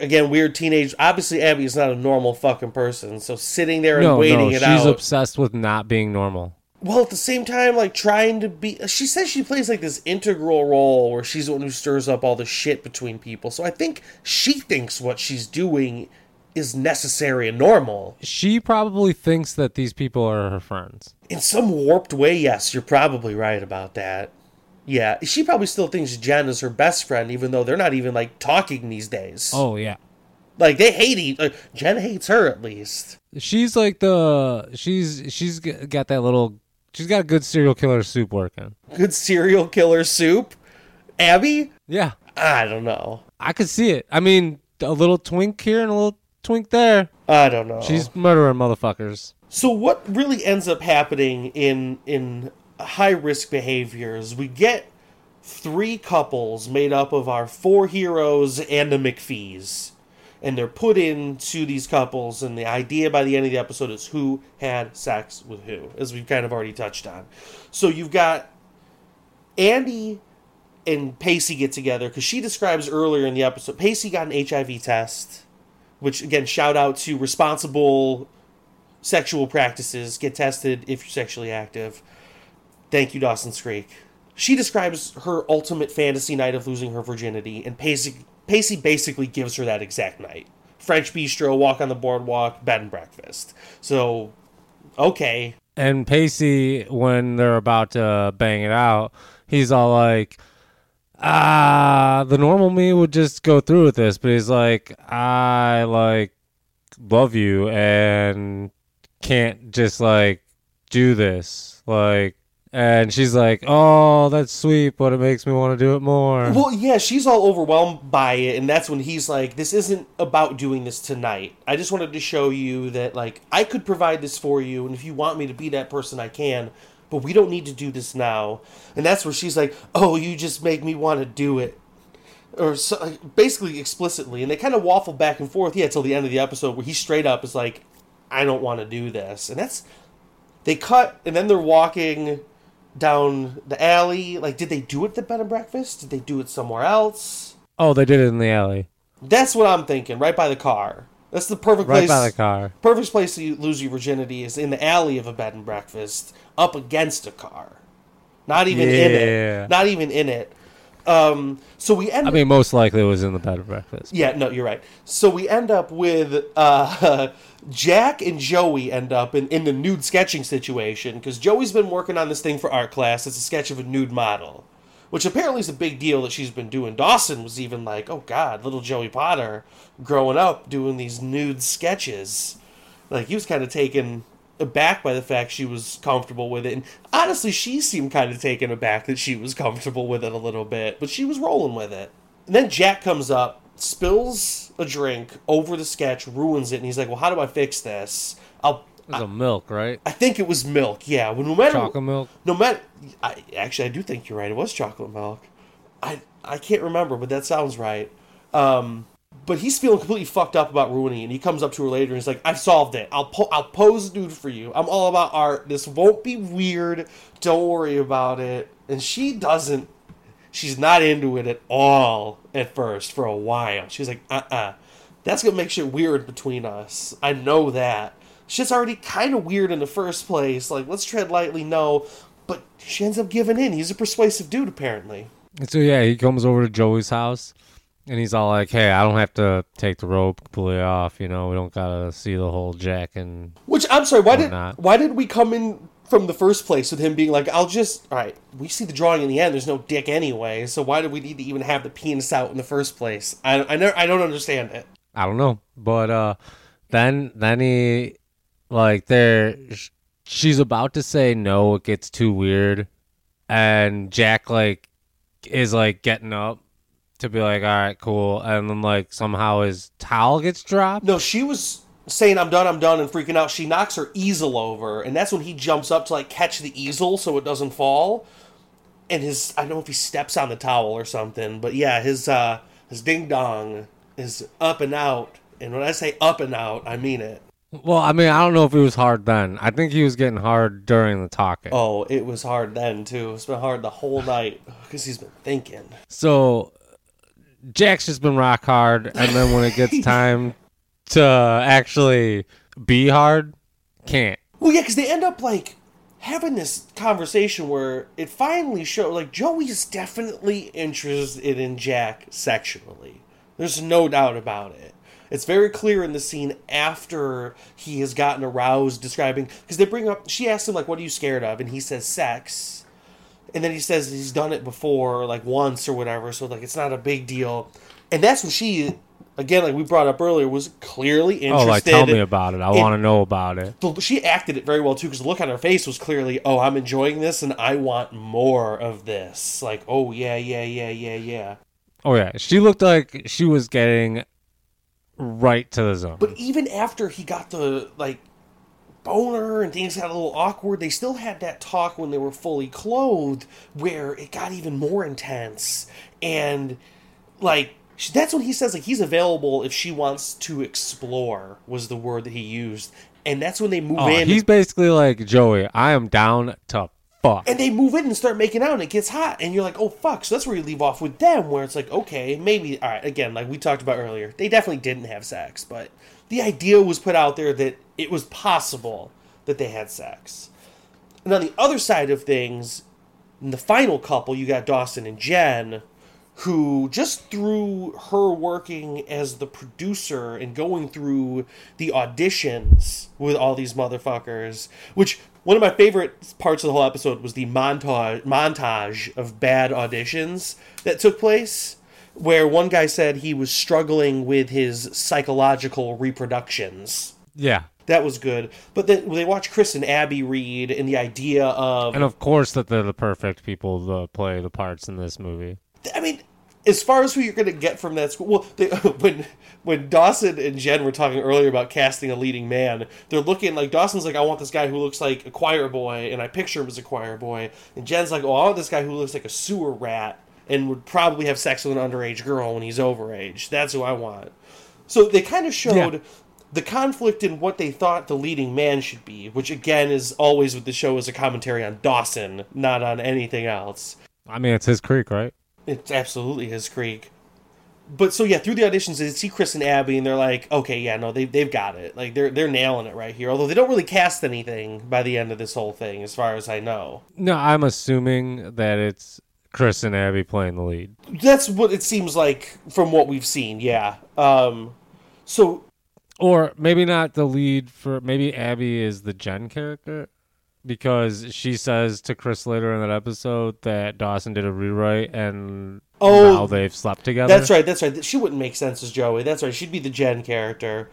Speaker 1: Again, weird teenage. Obviously, Abby is not a normal fucking person. So sitting there and
Speaker 2: No,
Speaker 1: waiting
Speaker 2: no,
Speaker 1: it
Speaker 2: she's
Speaker 1: out.
Speaker 2: She's obsessed with not being normal.
Speaker 1: Well, at the same time, like trying to be. She says she plays like this integral role where she's the one who stirs up all the shit between people. So I think she thinks what she's doing is necessary and normal.
Speaker 2: She probably thinks that these people are her friends.
Speaker 1: In some warped way, yes, you're probably right about that. Yeah, she probably still thinks Jen is her best friend, even though they're not even like talking these days.
Speaker 2: Oh yeah.
Speaker 1: Like they hate each. Uh, like, Jen hates her at least.
Speaker 2: She's like the she's she's got that little she's got a good serial killer soup working.
Speaker 1: Good serial killer soup. Abby,
Speaker 2: Yeah.
Speaker 1: I don't know.
Speaker 2: I could see it. I mean, a little twink here and a little twink there.
Speaker 1: I don't know.
Speaker 2: She's murdering motherfuckers.
Speaker 1: So what really ends up happening in in high risk behaviors? We get three couples made up of our four heroes and the McPhees, and they're put into these couples. And the idea by the end of the episode is who had sex with who, as we've kind of already touched on. So you've got Andie and Pacey get together because she describes earlier in the episode Pacey got an HIV test, which again shout out to responsible sexual practices. Get tested if you're sexually active. Thank you, Dawson's Creek. She describes her ultimate fantasy night of losing her virginity, and Pacey, Pacey basically gives her that exact night. French bistro, walk on the boardwalk, bed and breakfast. So, okay.
Speaker 2: And Pacey, when they're about to bang it out, he's all like, ah, the normal me would just go through with this, but he's like, I like love you and can't just like do this. Like, and she's like, oh, that's sweet, but it makes me want to do it more.
Speaker 1: Well, yeah, she's all overwhelmed by it, and that's when he's like, "This isn't about doing this tonight. I just wanted to show you that, like, I could provide this for you, and if you want me to be that person, I can. But we don't need to do this now." And that's where she's like, "Oh, you just make me want to do it." Or so, like, basically explicitly, and they kind of waffle back and forth, yeah, till the end of the episode where he straight up is like, "I don't want to do this," and that's they cut, and then they're walking down the alley. Like, did they do it at the bed and breakfast? Did they do it somewhere else?
Speaker 2: oh, they did it in the alley,
Speaker 1: That's what I'm thinking. Right by the car. That's the perfect
Speaker 2: right
Speaker 1: place.
Speaker 2: by the car.
Speaker 1: Perfect place to lose your virginity is in the alley of a bed and breakfast, up against a car. Not even in it. Not even in it. Um, so we end.
Speaker 2: I mean, most likely it was in the bed and breakfast.
Speaker 1: Yeah, no, you're right. So we end up with uh, Jack and Joey end up in, in the nude sketching situation because Joey's been working on this thing for art class. It's a sketch of a nude model, which apparently is a big deal that she's been doing. Dawson was even like, oh God, little Joey Potter growing up doing these nude sketches. Like he was kind of taken aback by the fact she was comfortable with it. And honestly, she seemed kind of taken aback that she was comfortable with it a little bit, but she was rolling with it. And then Jack comes up, spills a drink over the sketch, ruins it, and he's like, "Well, how do I fix this?" I'll.
Speaker 2: It was a milk, right?
Speaker 1: I think it was milk. Yeah. Well, no matter
Speaker 2: Chocolate milk.
Speaker 1: no matter. I, actually, I do think you're right. It was chocolate milk. I I can't remember, but that sounds right. Um, but he's feeling completely fucked up about ruining it. And he comes up to her later and he's like, "I've solved it. I'll po- I'll pose nude for you. I'm all about art. This won't be weird. Don't worry about it." And she doesn't. She's not into it at all at first for a while. She's like, "Uh uh That's gonna make shit weird between us. I know that." Shit's already kind of weird in the first place. Like, let's tread lightly. No, but she ends up giving in. He's a persuasive dude, apparently.
Speaker 2: So yeah, he comes over to Joey's house, and he's all like, "Hey, I don't have to take the robe completely off. You know, we don't gotta see the whole Jack and
Speaker 1: Which I'm sorry, why did
Speaker 2: not.
Speaker 1: why did we come in from the first place with him being like, I'll just, all right, we see the drawing in the end. There's no dick anyway, so why do we need to even have the penis out in the first place? I, I, never, I don't understand it.
Speaker 2: I don't know, but uh, then then he like there, she's about to say no. It gets too weird, and Jack like is like getting up to be like, all right, cool, and then like somehow his towel gets dropped.
Speaker 1: No, she was saying I'm done, I'm done, and freaking out. She knocks her easel over, and that's when he jumps up to like catch the easel so it doesn't fall. And his I don't know if he steps on the towel or something, but yeah, his uh his ding dong is up and out. And when I say up and out, I mean it.
Speaker 2: Well, I mean, I don't know if it was hard then. I think he was getting hard during the talking.
Speaker 1: Oh, it was hard then too. It's been hard the whole night because he's been thinking.
Speaker 2: So Jack's just been rock hard, and then when it gets time to actually be hard, can't.
Speaker 1: Well, yeah, because they end up like having this conversation where it finally shows like Joey's definitely interested in Jack sexually. There's no doubt about it. It's very clear in the scene after he has gotten aroused, describing because they bring up. She asks him like, "What are you scared of?" and he says, "Sex." And then he says he's done it before, like once or whatever, so like it's not a big deal. And that's when she, again, like we brought up earlier, was clearly interested.
Speaker 2: In Oh, like tell me about it. I want to know about it.
Speaker 1: she acted it very well too because the look on her face was clearly oh i'm enjoying this and i want more of this like oh yeah yeah yeah yeah yeah
Speaker 2: Oh yeah, she looked like she was getting right to the zone.
Speaker 1: but even after he got the like boner and things got a little awkward. They still had that talk when they were fully clothed where it got even more intense. And like that's when he says like he's available if she wants to explore was the word that he used. And that's when they move
Speaker 2: Oh,
Speaker 1: in.
Speaker 2: he's basically like Joey. I am down to fuck.
Speaker 1: and they move in and start making out and it gets hot. And you're like oh fuck. So that's where you leave off with them where it's like okay maybe all right again like we talked about earlier they definitely didn't have sex but the idea was put out there that it was possible that they had sex. And on the other side of things in the final couple you got dawson and jen who just through her working as the producer and going through the auditions with all these motherfuckers, which one of my favorite parts of the whole episode was the montage montage of bad auditions that took place where one guy said he was struggling with his psychological reproductions.
Speaker 2: yeah,
Speaker 1: That was good. But then they watch Chris and Abby read and the idea of
Speaker 2: and of course that they're the perfect people to play the parts in this movie.
Speaker 1: I mean, as far as who you're going to get from that school, well, they, when when Dawson and Jen were talking earlier about casting a leading man, they're looking like Dawson's like, I want this guy who looks like a choir boy, and I picture him as a choir boy, and Jen's like, oh, I want this guy who looks like a sewer rat and would probably have sex with an underage girl when he's overage. That's who I want. So they kind of showed.
Speaker 2: Yeah.
Speaker 1: The conflict in what they thought the leading man should be, which again is always with the show is a commentary on Dawson, not on anything else.
Speaker 2: I mean, it's his creek, right?
Speaker 1: It's absolutely his creek. But so yeah, through the auditions, they see Chris and Abby, and they're like, okay, yeah, no, they they've got it. Like they're they're nailing it right here. Although they don't really cast anything by the end of this whole thing, as far as I know.
Speaker 2: No, I'm assuming that it's Chris and Abby playing the lead.
Speaker 1: That's what it seems like from what we've seen. Yeah. Um. So
Speaker 2: Or maybe not the lead for maybe Abby is the Jen character because she says to Chris later in that episode that Dawson did a rewrite and
Speaker 1: Oh,
Speaker 2: now they've slept together.
Speaker 1: That's right. That's right. She wouldn't make sense as Joey. That's right. She'd be the Jen character.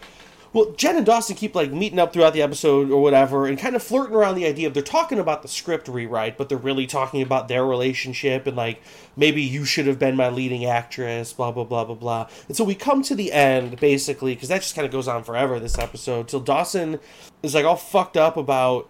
Speaker 1: Well, Jen and Dawson keep like meeting up throughout the episode or whatever, and kind of flirting around the idea of they're talking about the script rewrite, but they're really talking about their relationship and like maybe you should have been my leading actress, blah blah blah blah blah. And so we come to the end basically because that just kind of goes on forever this episode till Dawson is like all fucked up about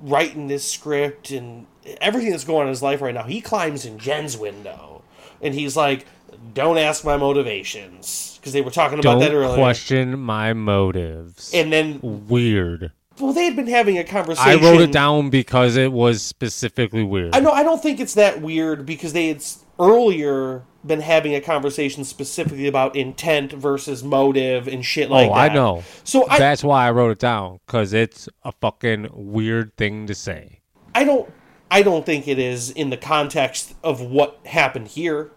Speaker 1: writing this script and everything that's going on in his life right now. He climbs in Jen's window and he's like, "Don't ask my motivations," because they were talking about
Speaker 2: Don't
Speaker 1: that earlier.
Speaker 2: question my motives.
Speaker 1: And then,
Speaker 2: Weird.
Speaker 1: well, they had been having a conversation.
Speaker 2: I wrote it down because it was specifically weird.
Speaker 1: I know. I don't think it's that weird because they had earlier been having a conversation specifically about intent versus motive and shit like
Speaker 2: oh,
Speaker 1: that.
Speaker 2: I know.
Speaker 1: So I,
Speaker 2: That's why I wrote it down because it's a fucking weird thing to say.
Speaker 1: I don't. I don't think it is in the context of what happened here.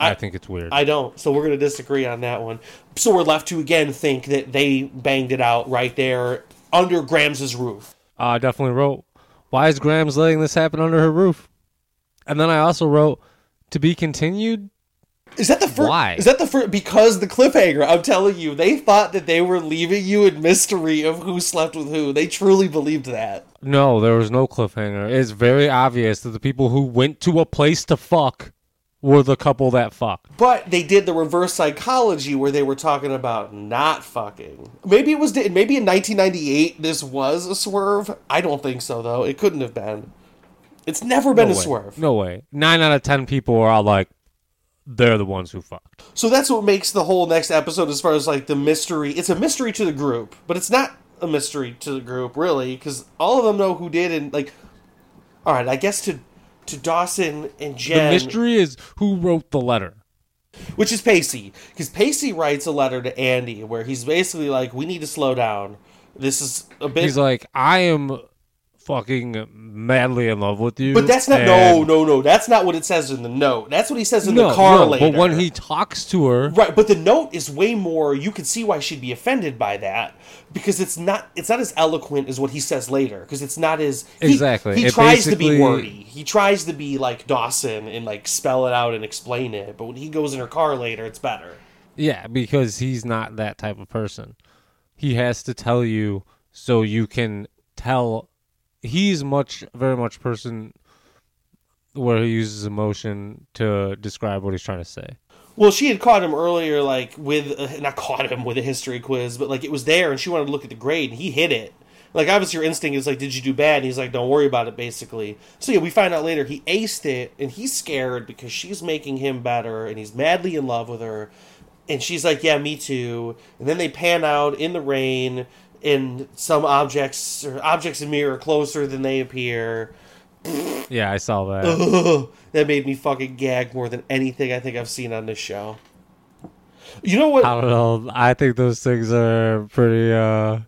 Speaker 2: I,
Speaker 1: I-
Speaker 2: think it's weird.
Speaker 1: I don't. So we're going to disagree on that one. So we're left to again think that they banged it out right there under Grams's roof.
Speaker 2: I definitely wrote Why is Grams letting this happen under her roof? And then I also wrote to be continued.
Speaker 1: Is that the first?
Speaker 2: Why?
Speaker 1: Is that the first? Because the cliffhanger. I'm telling you, they thought that they were leaving you in mystery of who slept with who. They truly believed that.
Speaker 2: No, there was no cliffhanger. It's very obvious that the people who went to a place to fuck were the couple that fucked.
Speaker 1: But they did the reverse psychology where they were talking about not fucking. Maybe it was. Maybe in 1998 this was a swerve. I don't think so though. It couldn't have been. It's never been
Speaker 2: no
Speaker 1: a
Speaker 2: way.
Speaker 1: swerve.
Speaker 2: No way. Nine out of ten people are all like, they're the ones who fucked.
Speaker 1: So that's what makes the whole next episode, as far as like the mystery. It's a mystery to the group, but it's not a mystery to the group really, because all of them know who did. And like, all right, I guess to to Dawson and Jen,
Speaker 2: The mystery is who wrote the letter.
Speaker 1: which is Pacey, because Pacey writes a letter to Andie where he's basically like, "We need to slow down. This is a bit."
Speaker 2: He's like, I am fucking madly in love with you.
Speaker 1: but that's not. No, no, no. That's not what it says in the note. That's what he says in
Speaker 2: no,
Speaker 1: the car
Speaker 2: no,
Speaker 1: later.
Speaker 2: But when he talks to her,
Speaker 1: Right, but the note is way more. You can see why she'd be offended by that because it's not. It's not as eloquent as what he says later. Because it's not as he-
Speaker 2: Exactly.
Speaker 1: He,
Speaker 2: It
Speaker 1: tries to be wordy. He tries to be like Dawson and like spell it out and explain it. But when he goes in her car later, it's better.
Speaker 2: yeah, because he's not that type of person. He has to tell you so you can tell. He's much, very much person where he uses emotion to describe what he's trying to say.
Speaker 1: Well, she had caught him earlier, like with uh, not caught him with a history quiz, but like it was there, and she wanted to look at the grade, and he hit it. Like obviously, your instinct is like, "Did you do bad?" And he's like, "Don't worry about it." Basically, so yeah, we find out later he aced it, and he's scared because she's making him better, and he's madly in love with her, and she's like, "Yeah, me too." And then they pan out in the rain, and some objects or objects in mirror closer than they appear.
Speaker 2: Yeah, I saw that.
Speaker 1: Ugh, that made me fucking gag more than anything I think I've seen on this show. You know what?
Speaker 2: I don't know. I think those things are pretty, uh,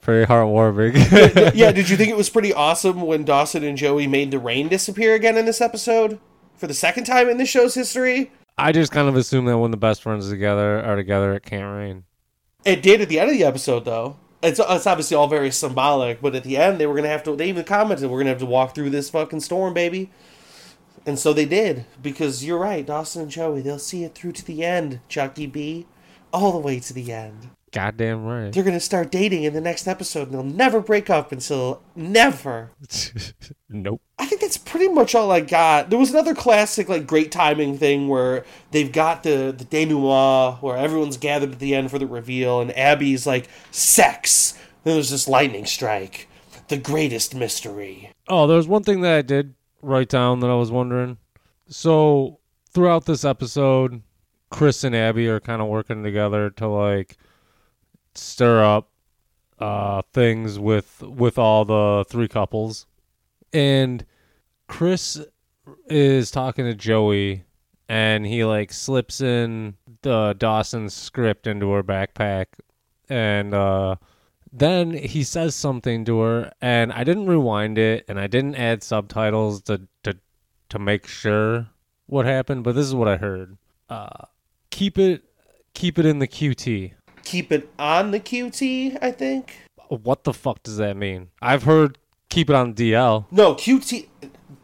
Speaker 2: pretty heartwarming.
Speaker 1: yeah, did you think it was pretty awesome when Dawson and Joey made the rain disappear again in this episode? For the second time in the show's history?
Speaker 2: I just kind of assume that when the best friends together are together, it can't rain.
Speaker 1: It did at the end of the episode, though. It's, it's obviously all very symbolic, but at the end, they were going to have to, they even commented, we're going to have to walk through this fucking storm, baby. And so they did, because you're right, Dawson and Joey, they'll see it through to the end, Tzhukie B. All the way to the end.
Speaker 2: Goddamn right.
Speaker 1: They're going to start dating in the next episode, and they'll never break up until never.
Speaker 2: nope.
Speaker 1: I think that's pretty much all I got. There was another classic, like, great timing thing where they've got the, the denouement where everyone's gathered at the end for the reveal, and Abby's like, sex. Then there's this lightning strike. The greatest mystery.
Speaker 2: Oh, there's one thing that I did write down that I was wondering. So throughout this episode, Chris and Abby are kind of working together to like stir up uh, things with with all the three couples, and Chris is talking to Joey, and he like slips in the Dawson's script into her backpack, and uh, then he says something to her, and I didn't rewind it, and I didn't add subtitles to to to make sure what happened, but this is what I heard. Uh, keep it keep it in the QT.
Speaker 1: Keep it on the QT, I think.
Speaker 2: What the fuck does that mean? I've heard keep it on DL.
Speaker 1: No, QT.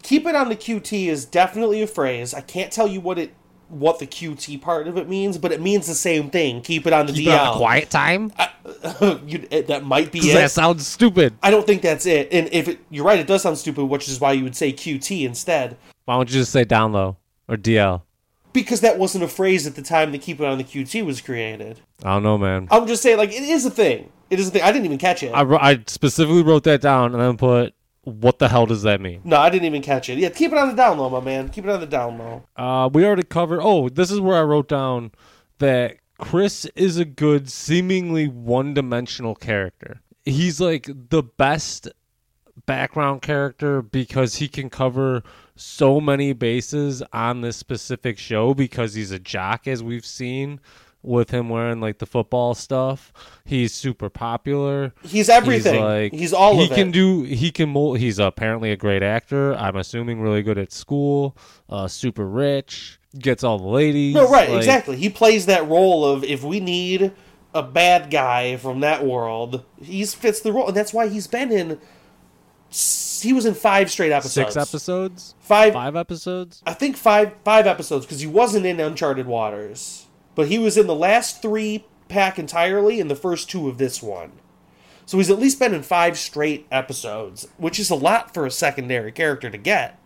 Speaker 1: Keep it on the QT is definitely a phrase. I can't tell you what it what the QT part of it means, but it means the same thing. Keep it on the
Speaker 2: Keep
Speaker 1: DL.
Speaker 2: on the quiet time?
Speaker 1: you, it, that might be it.
Speaker 2: that sounds stupid?
Speaker 1: I don't think that's it. And if it, you're right, it does sound stupid, which is why you would say QT instead.
Speaker 2: Why don't you just say down low or DL?
Speaker 1: Because that wasn't a phrase at the time the keep it on the QT was created.
Speaker 2: I don't know, man.
Speaker 1: I'm just saying, like, it is a thing. It is a thing. I didn't even catch it.
Speaker 2: I, I specifically wrote that down and then put, what the hell does that mean?
Speaker 1: no, I didn't even catch it. Yeah, keep it on the down low, my man. Keep it on the down low.
Speaker 2: Uh, we already covered. Oh, this is where I wrote down that Chris is a good, seemingly one dimensional character. He's like the best background character because he can cover so many bases on this specific show because he's a jock, as we've seen with him wearing like the football stuff. He's super popular.
Speaker 1: He's everything.
Speaker 2: He's
Speaker 1: He's, all
Speaker 2: he can
Speaker 1: it.
Speaker 2: do he can mold he's apparently a great actor i'm assuming really good at school uh super rich gets all the ladies
Speaker 1: no, right,
Speaker 2: like-
Speaker 1: exactly. He plays that role of if we need a bad guy from that world, he fits the role, and that's why he's been in he was in five straight episodes.
Speaker 2: Six episodes?
Speaker 1: Five.
Speaker 2: Five episodes?
Speaker 1: I think five five episodes because he wasn't in Uncharted Waters, but he was in the last three pack entirely and the first two of this one. So he's at least been in five straight episodes, which is a lot for a secondary character to get.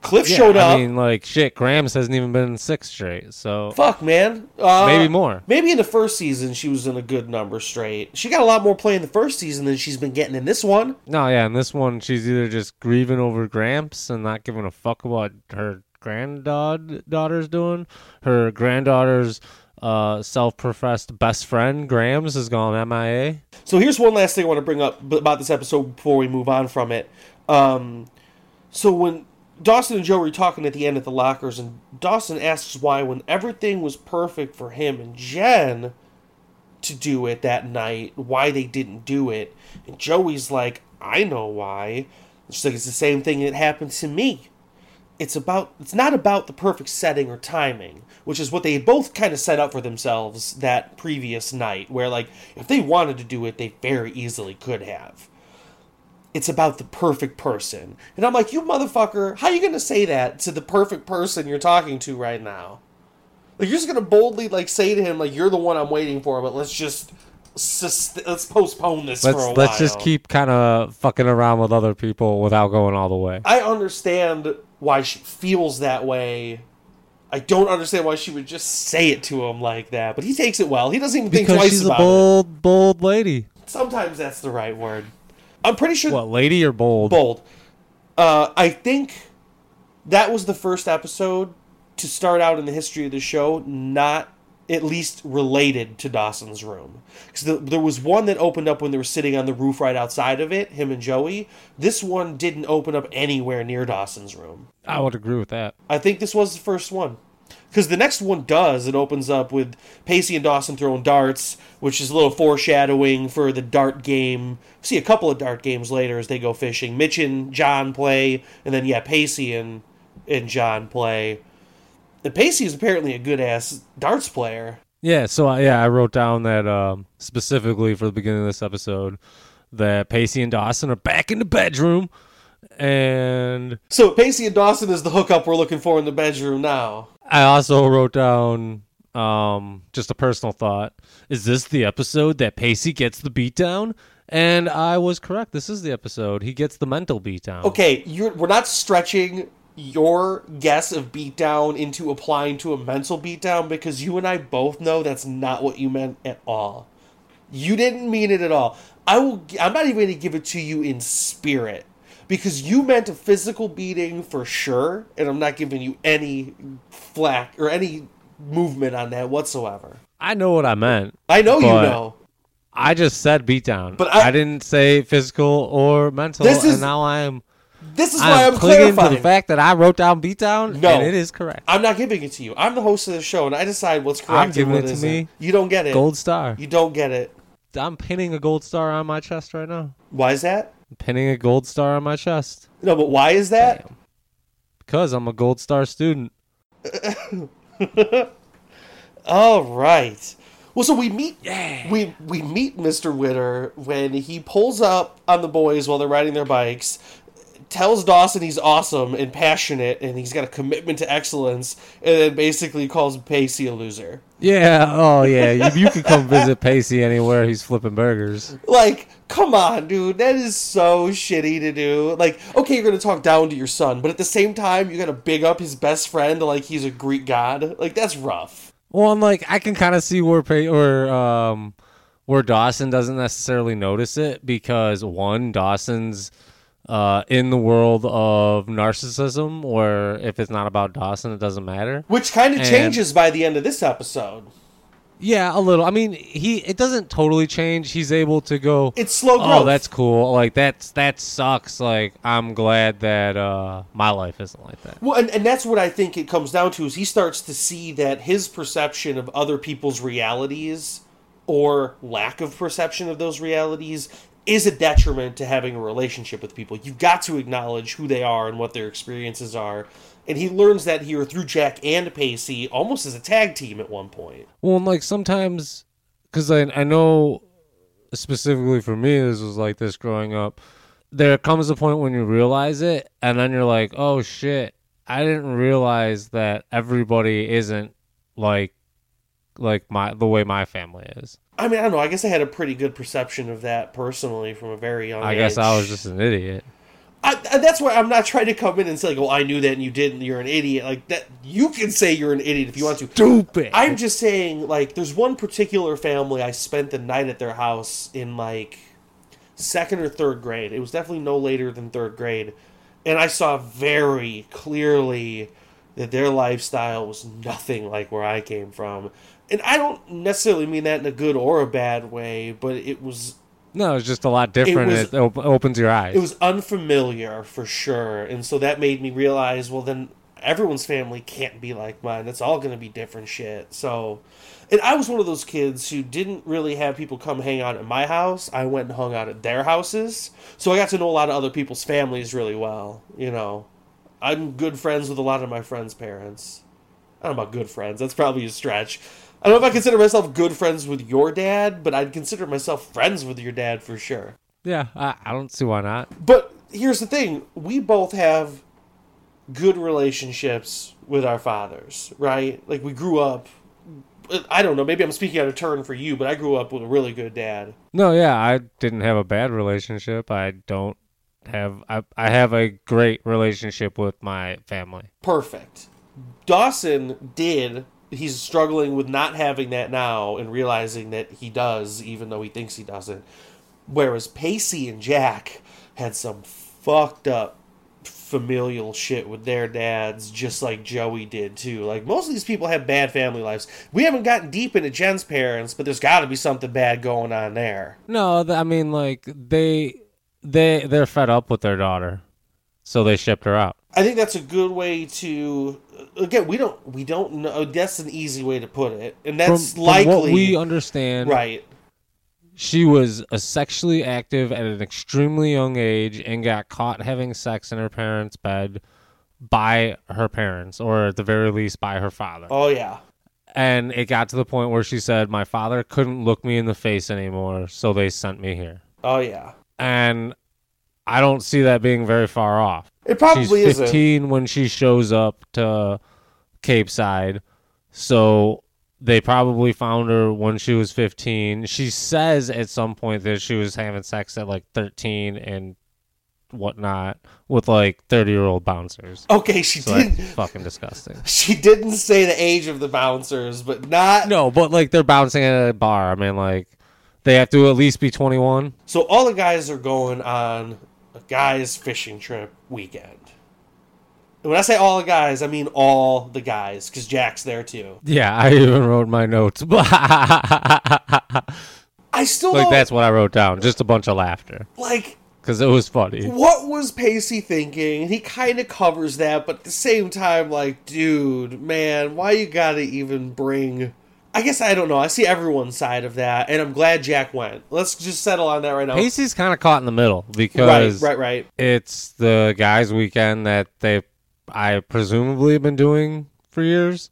Speaker 1: Cliff
Speaker 2: Yeah,
Speaker 1: showed up.
Speaker 2: I mean, like, shit, Grams hasn't even been in six straight, so.
Speaker 1: Fuck, man. Uh,
Speaker 2: Maybe more.
Speaker 1: Maybe in the first season she was in a good number straight. She got a lot more play in the first season than she's been getting in this one.
Speaker 2: No, yeah, in this one, she's either just grieving over Gramps and not giving a fuck about her granddaughter's doing. Her granddaughter's uh, self-professed best friend, Grams, has gone MIA.
Speaker 1: So here's one last thing I want to bring up about this episode before we move on from it. Um, so when Dawson and Joe were talking at the end at the lockers, and Dawson asks why, when everything was perfect for him and Jen to do it that night, why they didn't do it. And Joey's like, I know why. She's like, it's the same thing that happened to me. It's about it's not about the perfect setting or timing, which is what they both kind of set up for themselves that previous night, where like if they wanted to do it, they very easily could have. It's about the perfect person. And I'm like, you motherfucker, how are you gonna say that to the perfect person you're talking to right now? Like you're just gonna boldly like say to him like you're the one I'm waiting for, but let's just sus- let's postpone this
Speaker 2: Let's
Speaker 1: for a
Speaker 2: let's
Speaker 1: while.
Speaker 2: just keep kind of fucking around with other people without going all the way.
Speaker 1: I understand why she feels that way. I don't understand why she would just say it to him like that, but he takes it well. He doesn't even think
Speaker 2: Because
Speaker 1: twice
Speaker 2: she's a bold, bold lady.
Speaker 1: Sometimes that's the right word. I'm pretty sure
Speaker 2: What, lady or bold?
Speaker 1: bold. Uh, I think that was the first episode to start out in the history of the show, not at least related to Dawson's room. Because the, there was one that opened up when they were sitting on the roof right outside of it, him and Joey. This one didn't open up anywhere near Dawson's room.
Speaker 2: I would agree with that.
Speaker 1: I think this was the first one. Because the next one does. It opens up with Pacey and Dawson throwing darts, which is a little foreshadowing for the dart game. See a couple of dart games later as they go fishing. Mitch and John play, and then, yeah, Pacey and, and John play. And Pacey is apparently a good ass darts player.
Speaker 2: Yeah, so I, yeah, I wrote down that um, specifically for the beginning of this episode that Pacey and Dawson are back in the bedroom, and
Speaker 1: So Pacey and Dawson is the hookup we're looking for in the bedroom now.
Speaker 2: I also wrote down um, just a personal thought: Is this the episode that Pacey gets the beatdown? And I was correct. This is the episode. He gets the mental beatdown.
Speaker 1: Okay, we're not stretching your guess of beatdown into applying to a mental beatdown because you and I both know that's not what you meant at all. You didn't mean it at all. I will I'm not even going to give it to you in spirit because you meant a physical beating for sure and I'm not giving you any flack or any movement on that whatsoever.
Speaker 2: I know what I meant.
Speaker 1: I know you know.
Speaker 2: I just said beatdown,
Speaker 1: But
Speaker 2: but
Speaker 1: I-
Speaker 2: I, didn't say physical or mental.
Speaker 1: This is-
Speaker 2: and now I am
Speaker 1: This is why
Speaker 2: I'm, why
Speaker 1: I'm,
Speaker 2: clinging
Speaker 1: clarifying.
Speaker 2: to the fact that I wrote down beatdown,
Speaker 1: No.
Speaker 2: and it is correct.
Speaker 1: I'm not giving it to you. I'm the host of the show and I decide what's correct
Speaker 2: I'm giving it to
Speaker 1: isn't.
Speaker 2: me.
Speaker 1: You don't get it.
Speaker 2: Gold star.
Speaker 1: You don't get it.
Speaker 2: I'm pinning a gold star on my chest right now.
Speaker 1: Why is that?
Speaker 2: I'm pinning a gold star on my chest
Speaker 1: No, but why is that?
Speaker 2: because I'm a gold star student.
Speaker 1: All right. Well, so we meet we we meet Mr. Witter when he pulls up on the boys while they're riding their bikes, tells Dawson he's awesome and passionate and he's got a commitment to excellence, and then basically calls Pacey a loser.
Speaker 2: Yeah. Oh yeah. you, you can come visit Pacey anywhere. He's flipping burgers.
Speaker 1: Like, come on, dude, that is so shitty to do. Like, okay, you're gonna talk down to your son, but at the same time, you gotta big up his best friend like he's a Greek god. Like, that's rough.
Speaker 2: Well, and like I can kind of see where pa- where um where Dawson doesn't necessarily notice it because one Dawson's uh in the world of narcissism where if it's not about Dawson it doesn't matter.
Speaker 1: Which kind of
Speaker 2: And-
Speaker 1: changes by the end of this episode.
Speaker 2: Yeah, a little. I mean, he it doesn't totally change. He's able to go
Speaker 1: It's slow growth.
Speaker 2: Oh, that's cool. Like that's that sucks. Like I'm glad that uh my life isn't like that.
Speaker 1: Well, and, and that's what I think it comes down to is he starts to see that his perception of other people's realities or lack of perception of those realities is a detriment to having a relationship with people. You've got to acknowledge who they are and what their experiences are. And he learns that here through Jack and Pacey, almost as a tag team at one point.
Speaker 2: Well, and like sometimes, because I I know specifically for me this was like this growing up. there comes a point when you realize it, and then you're like, oh shit, I didn't realize that everybody isn't like like my the way my family is.
Speaker 1: I mean, I don't know. I guess I had a pretty good perception of that personally from a very young
Speaker 2: I
Speaker 1: age.
Speaker 2: guess I was just an idiot.
Speaker 1: I, I- that's why I'm not trying to come in and say, like, "Well, I knew that and you didn't. You're an idiot." Like that, you can say you're an idiot if you want to.
Speaker 2: Stupid.
Speaker 1: I'm just saying, like, there's one particular family I spent the night at their house in like second or third grade. It was definitely no later than third grade, and I saw very clearly that their lifestyle was nothing like where I came from. And I don't necessarily mean that in a good or a bad way, but it was
Speaker 2: no, it's just a lot different.
Speaker 1: was-
Speaker 2: It, op- opens your eyes.
Speaker 1: it was unfamiliar for sure and so that made me realize well then everyone's family can't be like mine. It's all going to be different shit. So and i was one of those kids who didn't really have people come hang out at my house. I went and hung out at their houses. So i got to know a lot of other people's families really well you know. I'm good friends with a lot of my friends parents. I don't know about good friends. That's probably a stretch i don't know if i consider myself good friends with your dad but i'd consider myself friends with your dad for sure
Speaker 2: yeah, I, I don't see why not.
Speaker 1: but here's the thing we both have good relationships with our fathers, right? Like we grew up. I don't know. Maybe I'm speaking out of turn for you, but I grew up with a really good dad.
Speaker 2: No, yeah, I didn't have a bad relationship. I don't have. I, I have a great relationship with my family.
Speaker 1: Perfect. Dawson did. He's struggling with not having that now and realizing that he does, even though he thinks he doesn't. Whereas Pacey and Jack had some fucked up familial shit with their dads, just like Joey did too. Like most of these people have bad family lives. We haven't gotten deep into Jen's parents, but there's got to be something bad going on there.
Speaker 2: No, I mean like they they they're fed up with their daughter, so they shipped her out.
Speaker 1: I think that's a good way to. Again, we don't we don't know. That's an easy way to put it, and
Speaker 2: From,
Speaker 1: that's
Speaker 2: from
Speaker 1: likely
Speaker 2: what we understand,
Speaker 1: right.
Speaker 2: she was a sexually active at an extremely young age and got caught having sex in her parents' bed by her parents, or at the very least by her father.
Speaker 1: Oh yeah.
Speaker 2: And it got to the point where she said, "My father couldn't look me in the face anymore, so they sent me here."
Speaker 1: Oh yeah.
Speaker 2: And I don't see that being very far off.
Speaker 1: It probably
Speaker 2: She's
Speaker 1: isn't.
Speaker 2: 15 when she shows up to Capeside. So they probably found her when she was 15. She says at some point that she was having sex at like 13 and whatnot with like 30 year old bouncers.
Speaker 1: Okay, she
Speaker 2: So
Speaker 1: did.
Speaker 2: fucking disgusting.
Speaker 1: She didn't say the age of the bouncers, but not.
Speaker 2: No, but like they're bouncing at a bar. I mean, like they have to at least be 21.
Speaker 1: So all the guys are going on guys fishing trip weekend. And when I say all the guys, I mean all the guys, because Jack's there too.
Speaker 2: Yeah, I even wrote my notes.
Speaker 1: I still
Speaker 2: like that's what I wrote down. Just a bunch of laughter
Speaker 1: like.
Speaker 2: because it was funny.
Speaker 1: What was Pacey thinking? He kind of covers that, but at the same time, like, dude, man, why you gotta even bring? I guess I don't know. I see everyone's side of that, and I'm glad Jack went. Let's just settle on that right now.
Speaker 2: Pacey's kind of caught in the middle
Speaker 1: right,
Speaker 2: because
Speaker 1: right, right.
Speaker 2: it's the guys' weekend that they, I presumably have been doing for years.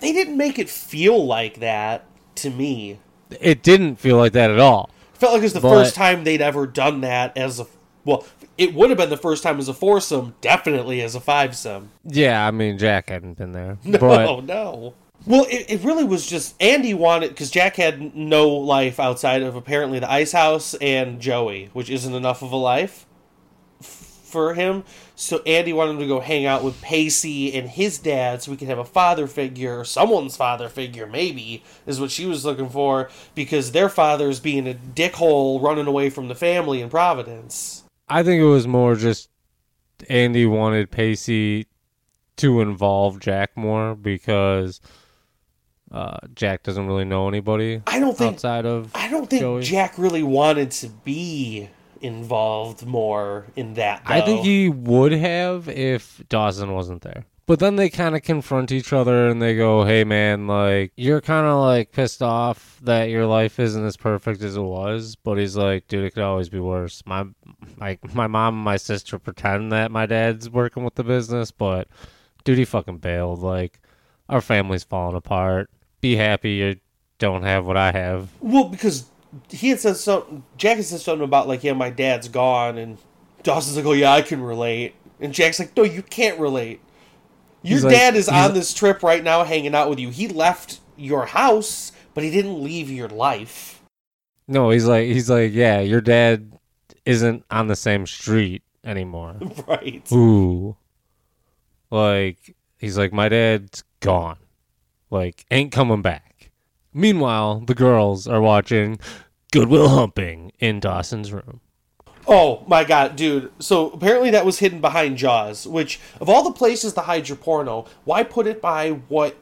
Speaker 1: They didn't make it feel like that to me.
Speaker 2: It didn't feel like that at all.
Speaker 1: felt like it was the
Speaker 2: But-
Speaker 1: first time they'd ever done that as a well. It would have been the first time as a foursome, definitely as a fivesome.
Speaker 2: Yeah, I mean Jack hadn't been there,
Speaker 1: No,
Speaker 2: but
Speaker 1: no. Well, it, it really was just Andie wanted because Jack had no life outside of apparently the ice house and Joey, which isn't enough of a life f- for him. So Andie wanted him to go hang out with Pacey and his dad, so we could have a father figure, someone's father figure, maybe is what she was looking for, because their father's being a dickhole running away from the family in Providence.
Speaker 2: I think it was more just Andie wanted Pacey to involve Jack more because uh, Jack doesn't really know anybody
Speaker 1: I don't think
Speaker 2: outside of.
Speaker 1: I don't think
Speaker 2: Joey.
Speaker 1: Jack really wanted to be involved more in that.
Speaker 2: I think he would have if Dawson wasn't there. But then they kind of confront each other and they go, "Hey man, like you're kind of like pissed off that your life isn't as perfect as it was." But he's like, "Dude, it could always be worse." My my my mom and my sister pretend that my dad's working with the business, but dude, he fucking bailed. Like our family's falling apart. Be happy you don't have what I have.
Speaker 1: Well, because he had said something. Jack had said something about like, yeah, my dad's gone, and Dawson's like, oh yeah, I can relate. And Jack's like, no, you can't relate. Your
Speaker 2: He's like-
Speaker 1: dad is on this trip right now hanging out with you. He left your house, but he didn't leave your life.
Speaker 2: No, he's like he's like, yeah, your dad isn't on the same street anymore.
Speaker 1: right.
Speaker 2: Ooh. Like he's like, my dad's gone. Like, ain't coming back. Meanwhile, the girls are watching Good Will Humping in Dawson's room.
Speaker 1: Oh my god, dude. So apparently that was hidden behind Jaws, which of all the places to hide your porno, why put it by what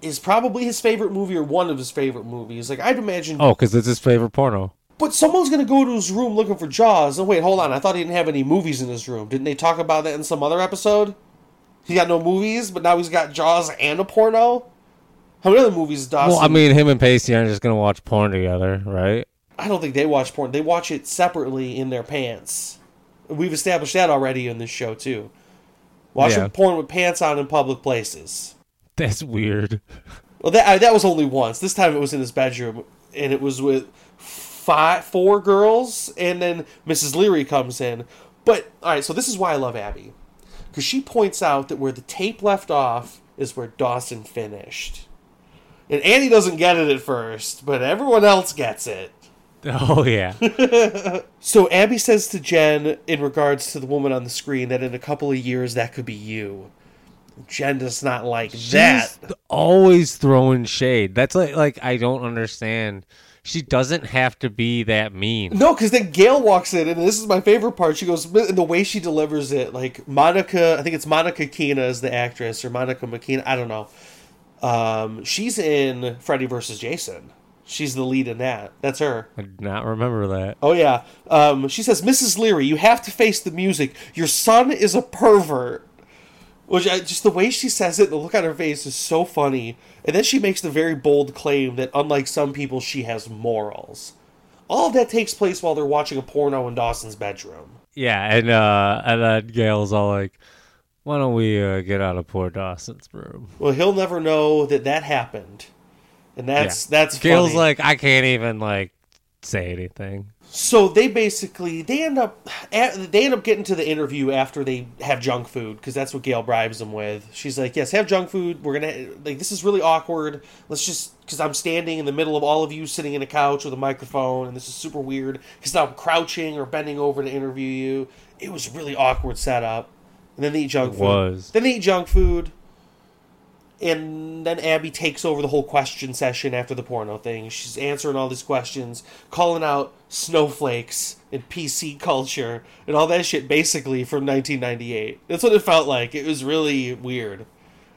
Speaker 1: is probably his favorite movie or one of his favorite movies? Like I'd imagine
Speaker 2: Oh, because it's his favorite porno.
Speaker 1: But someone's gonna go to his room looking for Jaws. And wait, hold on. I thought he didn't have any movies in his room. Didn't they talk about that in some other episode? He got no movies, but now he's got Jaws and a porno. How many other movies, Dawson?
Speaker 2: Well, I mean, him and Pacey aren't just gonna watch porn together, right?
Speaker 1: I don't think they watch porn. They watch it separately in their pants. We've established that already in this show too. Watching
Speaker 2: Yeah.
Speaker 1: porn with pants on in public places.
Speaker 2: That's weird.
Speaker 1: Well, that I, that was only once. This time it was in his bedroom, and it was with five, four girls, and then Mrs. Leery comes in. But all right, so this is why I love Abby, because she points out that where the tape left off is where Dawson finished, and Andie doesn't get it at first, but everyone else gets it.
Speaker 2: Oh yeah.
Speaker 1: So Abby says to Jen in regards to the woman on the screen that in a couple of years that could be you. Jen does not like that.
Speaker 2: Always throwing shade. That's like like I don't understand. She doesn't have to be that mean.
Speaker 1: No, because then Gail walks in, and this is my favorite part. She goes, and the way she delivers it, like Monica, I think it's Monica Keena is the actress, or Monica McKeena, I don't know. Um, she's in Freddy versus Jason. She's the lead in that. That's her.
Speaker 2: I did not remember that.
Speaker 1: Oh yeah. Um, she says, Mrs. Leery, you have to face the music. Your son is a pervert. Which I, just the way she says it, the look on her face is so funny. And then she makes the very bold claim that unlike some people, she has morals. All of that takes place while they're watching a porno in Dawson's bedroom.
Speaker 2: Yeah, and uh and then Gail's all like, "Why don't we uh, get out of poor Dawson's room?"
Speaker 1: Well, he'll never know that that happened, and that's that's
Speaker 2: Gail's
Speaker 1: funny.
Speaker 2: like, "I can't even like say anything."
Speaker 1: So they basically they end up they end up getting to the interview after they have junk food because that's what Gail bribes them with. She's like, "Yes, have junk food. We're gonna like this is really awkward. Let's just because I'm standing in the middle of all of you sitting in a couch with a microphone, and this is super weird because now I'm crouching or bending over to interview you. It was a really awkward setup. And then they eat junk
Speaker 2: It
Speaker 1: food.
Speaker 2: was.
Speaker 1: Then they eat junk food. And then Abby takes over the whole question session after the porno thing. She's answering all these questions, calling out snowflakes and PC culture and all that shit basically from 1998. That's what it felt like. It was really weird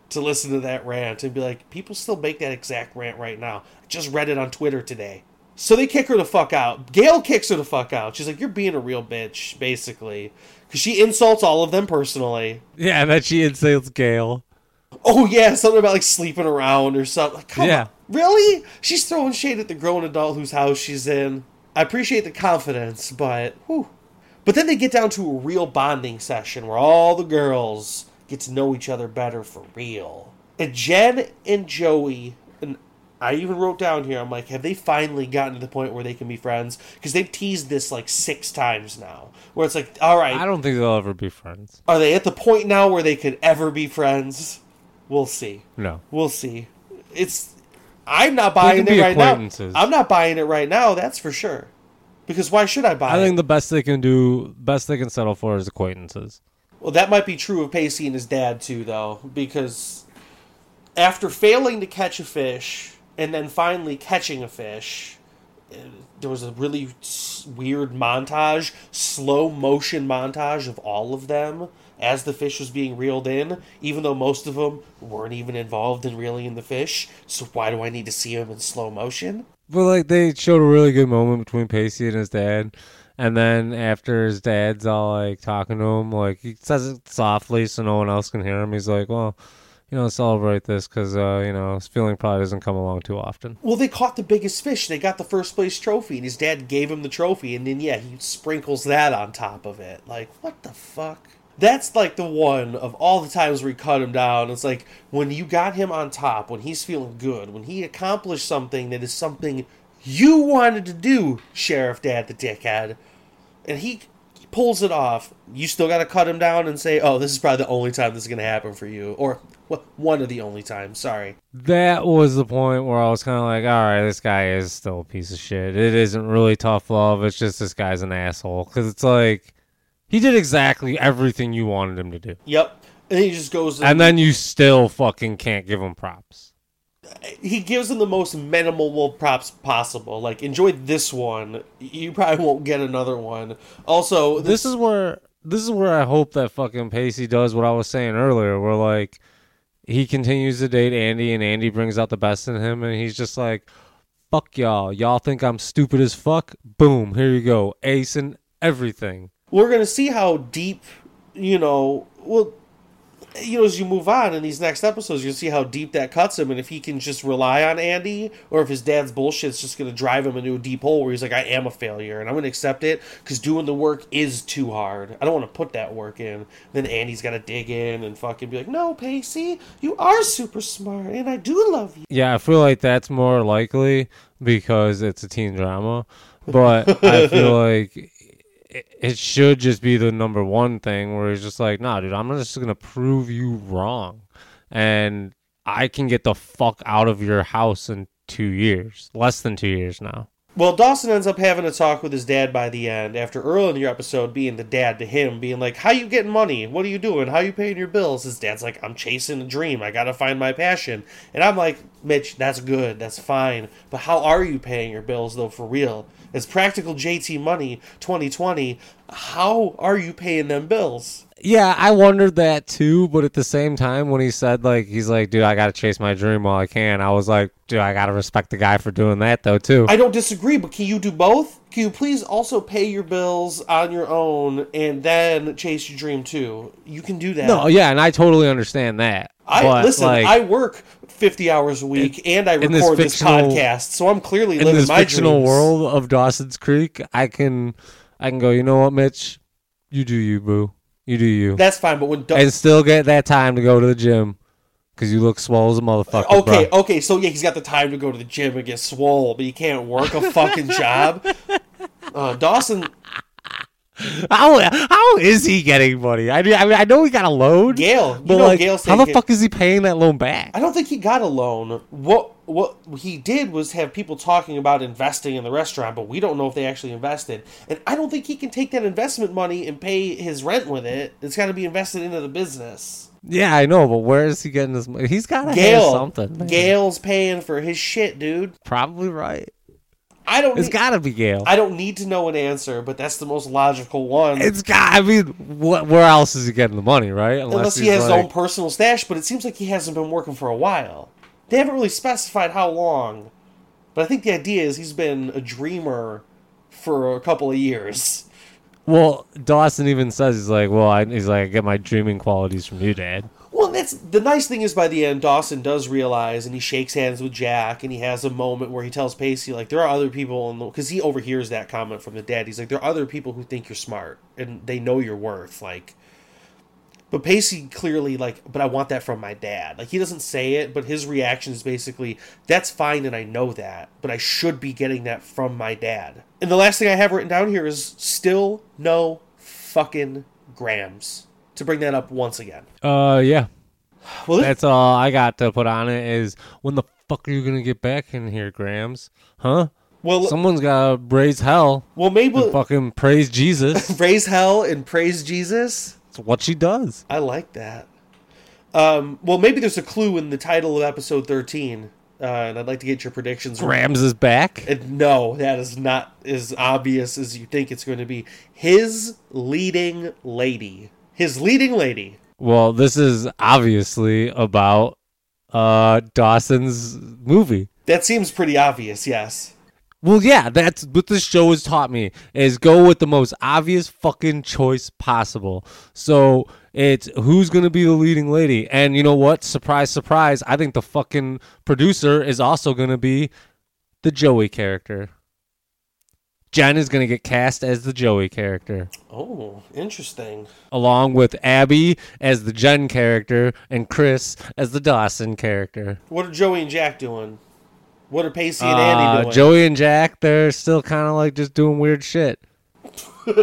Speaker 1: to listen to that rant and be like, people still make that exact rant right now. I just read it on Twitter today. So they kick her the fuck out. Gail kicks her the fuck out. She's like, you're being a real bitch, basically. Because she insults all of them personally.
Speaker 2: Yeah, and then she insults Gail.
Speaker 1: Oh yeah, something about like sleeping around or something. Like, come
Speaker 2: Yeah.
Speaker 1: on, really? She's throwing shade at the grown adult whose house she's in. I appreciate the confidence, but whew. But then they get down to a real bonding session where all the girls get to know each other better for real. And Jen and Joey, and I even wrote down here, I'm like, have they finally gotten to the point where they can be friends? Because they've teased this like six times now, where it's like, all right,
Speaker 2: I don't think they'll ever be friends.
Speaker 1: are they at the point now where they could ever be friends? We'll see.
Speaker 2: No.
Speaker 1: We'll see. It's I'm not buying it right now. I'm not buying it right now. That's for sure. Because why should I buy
Speaker 2: I think
Speaker 1: it?
Speaker 2: the best they can do, best they can settle for is acquaintances.
Speaker 1: Well, that might be true of Pacey and his dad too, though, because after failing to catch a fish and then finally catching a fish, there was a really weird montage, slow motion montage of all of them as the fish was being reeled in, even though most of them weren't even involved in reeling in the fish. So why do I need to see them in slow motion?
Speaker 2: But like they showed a really good moment between Pacey and his dad, and then after his dad's all like talking to him, like he says it softly so no one else can hear him. He's like, "Well, you know, celebrate this because uh, you know his feeling probably doesn't come along too often."
Speaker 1: Well, they caught the biggest fish. They got the first place trophy, and his dad gave him the trophy, and then yeah, he sprinkles that on top of it. Like, what the fuck? That's like the one of all the times he cut him down. It's like when you got him on top, when he's feeling good, when he accomplished something that is something you wanted to do, Sheriff Dad the dickhead, and he He pulls it off. You still got to cut him down and say, "Oh, this is probably the only time this is going to happen for you," or well, one of the only times. Sorry.
Speaker 2: That was the point where I was kind of like, all right, this guy is still a piece of shit. It isn't really tough love. It's just this guy's an asshole. Because it's like, he did exactly everything you wanted him to do.
Speaker 1: Yep. And he just goes.
Speaker 2: And then you still fucking can't give him props.
Speaker 1: he gives him the most minimal props possible. Like, enjoy this one. You probably won't get another one. Also,
Speaker 2: This is where this is where I hope that fucking Pacey does what I was saying earlier, where like he continues to date Andie and Andie brings out the best in him and he's just like, Fuck y'all. Y'all think I'm stupid as fuck? Boom, here you go. Ace and everything.
Speaker 1: we're gonna see how deep, you know, well, you know, as you move on in these next episodes, you'll see how deep that cuts him, and if he can just rely on Andie, or if his dad's bullshit bullshit's just gonna drive him into a deep hole where he's like, I am a failure, and I'm gonna accept it because doing the work is too hard. I don't want to put that work in. Then Andie's got to dig in and fucking be like, No, Pacey, you are super smart, and I do love you.
Speaker 2: Yeah, I feel like that's more likely because it's a teen drama. But I feel like it- should just be the number one thing where he's just like, nah, dude, I'm just to prove you wrong. And I can get the fuck out of your house in two years, less than two years now.
Speaker 1: Well, Dawson ends up having a talk with his dad by the end, after early in the episode being the dad to him, being like, How you getting money? What are you doing? How you paying your bills? His dad's like, I'm chasing a dream. I gotta find my passion. And I'm like, Mitch, that's good. That's fine. But how are you paying your bills, though, for real? It's practical JT money 2020. How are you paying them bills?
Speaker 2: Yeah, I wondered that too, but at the same time, when he said like he's like, dude, I gotta chase my dream while I can, I was like, dude, I gotta respect the guy for doing that though too.
Speaker 1: I don't disagree, but can you do both? Can you please also pay your bills on your own and then chase your dream too? You can do that.
Speaker 2: no, yeah, and I totally understand that.
Speaker 1: I
Speaker 2: but,
Speaker 1: listen.
Speaker 2: like,
Speaker 1: I work fifty hours a week, and I
Speaker 2: in this
Speaker 1: record this, podcast, so I'm clearly
Speaker 2: in
Speaker 1: living
Speaker 2: this
Speaker 1: my
Speaker 2: fictional
Speaker 1: dreams.
Speaker 2: world of Dawson's Creek, I can, I can go. You know what, Mitch? You do you, boo. You do you,
Speaker 1: That's fine, but when Da-
Speaker 2: and still get that time to go to the gym because you look swole as a motherfucker.
Speaker 1: okay,
Speaker 2: bro.
Speaker 1: okay, so yeah, he's got the time to go to the gym and get swole, but he can't work a fucking job. Uh, Dawson,
Speaker 2: How how is he getting money? I mean, I, mean, I know he got a loan.
Speaker 1: Gail, you
Speaker 2: but
Speaker 1: know
Speaker 2: like, how the fuck is he paying that loan back?
Speaker 1: I don't think he got a loan. What what he did was have people talking about investing in the restaurant, but we don't know if they actually invested. And I don't think he can take that investment money and pay his rent with it. It's got to be invested into the business.
Speaker 2: Yeah, I know, but where is he getting this money? He's got to have
Speaker 1: Gail,
Speaker 2: something. man.
Speaker 1: Gail's paying for his shit, dude.
Speaker 2: probably right.
Speaker 1: I don't.
Speaker 2: It's
Speaker 1: need-
Speaker 2: got to be Gail.
Speaker 1: I don't need to know an answer, but that's the most logical one.
Speaker 2: It's got. I mean, what? Where else is he getting the money? Right?
Speaker 1: Unless he
Speaker 2: he's
Speaker 1: has his own personal stash, but it seems like he hasn't been working for a while. They haven't really specified how long, but I think the idea is he's been a dreamer for a couple of years.
Speaker 2: Well, Dawson even says he's like, well, I, he's like, I get my dreaming qualities from you, Dad.
Speaker 1: Well, that's the nice thing is by the end, Dawson does realize, and he shakes hands with Jack, and he has a moment where he tells Pacey like there are other people because he overhears that comment from the dad. He's like, there are other people who think you're smart and they know your worth, like. But Pacey clearly like, but I want that from my dad. Like he doesn't say it, but his reaction is basically, "That's fine, and I know that, but I should be getting that from my dad." And the last thing I have written down here is still no fucking grams. To bring that up once again.
Speaker 2: Uh, yeah.
Speaker 1: Well,
Speaker 2: That's all I got to put on it is when the fuck are you gonna get back in here, Grams? Huh?
Speaker 1: well,
Speaker 2: Someone's gotta raise hell
Speaker 1: well, maybe
Speaker 2: fucking praise Jesus.
Speaker 1: praise hell and praise Jesus.
Speaker 2: It's what she does.
Speaker 1: I like that. Um, well, maybe there's a clue in the title of episode 13, uh, and I'd like to get your predictions.
Speaker 2: Grams is back.
Speaker 1: And no, that is not as obvious as you think it's going to be. His leading lady. His leading lady.
Speaker 2: Well, this is obviously about uh Dawson's movie.
Speaker 1: That seems pretty obvious, yes.
Speaker 2: Well, yeah, that's what this show has taught me is go with the most obvious fucking choice possible. So it's who's gonna be the leading lady, and you know what? Surprise, surprise! I think the fucking producer is also gonna be the Joey character. Jen is gonna get cast as the Joey character,
Speaker 1: Oh, interesting.
Speaker 2: along with Abby as the Jen character and Chris as the Dawson character.
Speaker 1: What are Joey and Jack doing? What are Pacey and
Speaker 2: Uh,
Speaker 1: Andie doing?
Speaker 2: Joey and Jack, they're still kind of like just doing weird shit.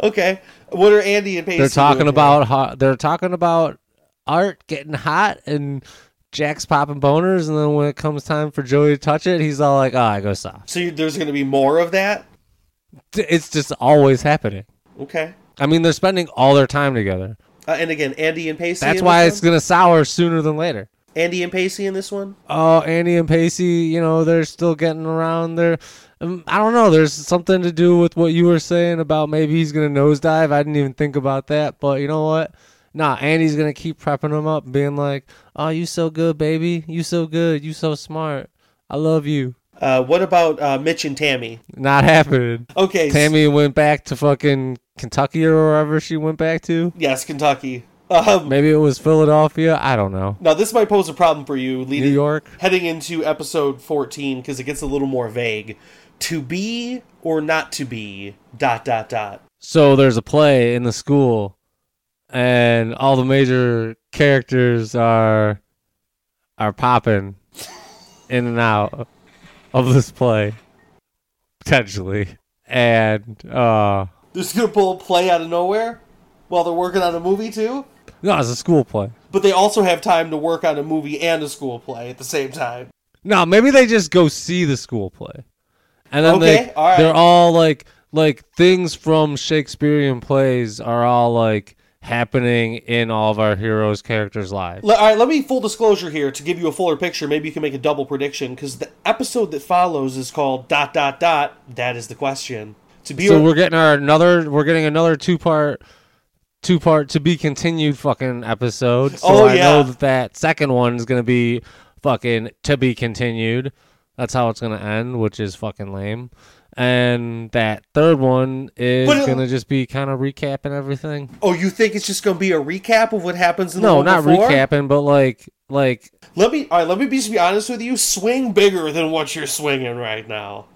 Speaker 1: Okay. What are Andie and Pacey?
Speaker 2: They're talking
Speaker 1: doing
Speaker 2: about hot, they're talking about art getting hot and Jack's popping boners, and then when it comes time for Joey to touch it, he's all like, "Oh, I go soft."
Speaker 1: So you, there's going to be more of that.
Speaker 2: It's just always happening.
Speaker 1: Okay.
Speaker 2: I mean, they're spending all their time together.
Speaker 1: Uh, and again, Andie and Pacey.
Speaker 2: That's why it's gonna sour sooner than later.
Speaker 1: Andie and Pacey in this one.
Speaker 2: Oh, Andie and Pacey, you know, they're still getting around. There, um, I don't know. There's something to do with what you were saying about maybe he's gonna nosedive. I didn't even think about that, but you know what? Nah, Andie's gonna keep prepping him up, being like, "Oh, you so good, baby. You so good. You so smart. I love you."
Speaker 1: Uh, what about uh, Mitch and Tammy?
Speaker 2: Not happening.
Speaker 1: Okay.
Speaker 2: Tammy went back to fucking Kentucky or wherever she went back to.
Speaker 1: Yes, Kentucky. Um,
Speaker 2: Maybe it was Philadelphia. I don't know.
Speaker 1: now this might pose a problem for you, leading
Speaker 2: New York.
Speaker 1: heading into episode 14 because it gets a little more vague. To be or not to be? Dot dot dot.
Speaker 2: So there's a play in the school, and all the major characters are are popping in and out of this play, potentially. And uh,
Speaker 1: They're just gonna pull a play out of nowhere while they're working on a movie too.
Speaker 2: no, it's a school play.
Speaker 1: But they also have time to work on a movie and a school play at the same time.
Speaker 2: No, maybe they just go see the school play, and then
Speaker 1: Okay,
Speaker 2: they
Speaker 1: all right.
Speaker 2: they're all like like things from Shakespearean plays are all like happening in all of our heroes' characters' lives.
Speaker 1: All right, let me full disclosure here to give you a fuller picture. Maybe you can make a double prediction because the episode that follows is called dot dot dot. That is the question. To be
Speaker 2: So
Speaker 1: or-
Speaker 2: we're getting our another we're getting another two part two part to be continued fucking episode. So
Speaker 1: Oh,
Speaker 2: I
Speaker 1: yeah.
Speaker 2: know that that second one is gonna be fucking to be continued. That's how it's gonna end, which is fucking lame. And that third one is
Speaker 1: it-
Speaker 2: gonna just be kind of recapping everything.
Speaker 1: oh, you think it's just gonna be a recap of what happens in the
Speaker 2: No, not
Speaker 1: before?
Speaker 2: recapping, but like like
Speaker 1: Let me all right. Let me be, just be honest with you. Swing bigger than what you're swinging right now.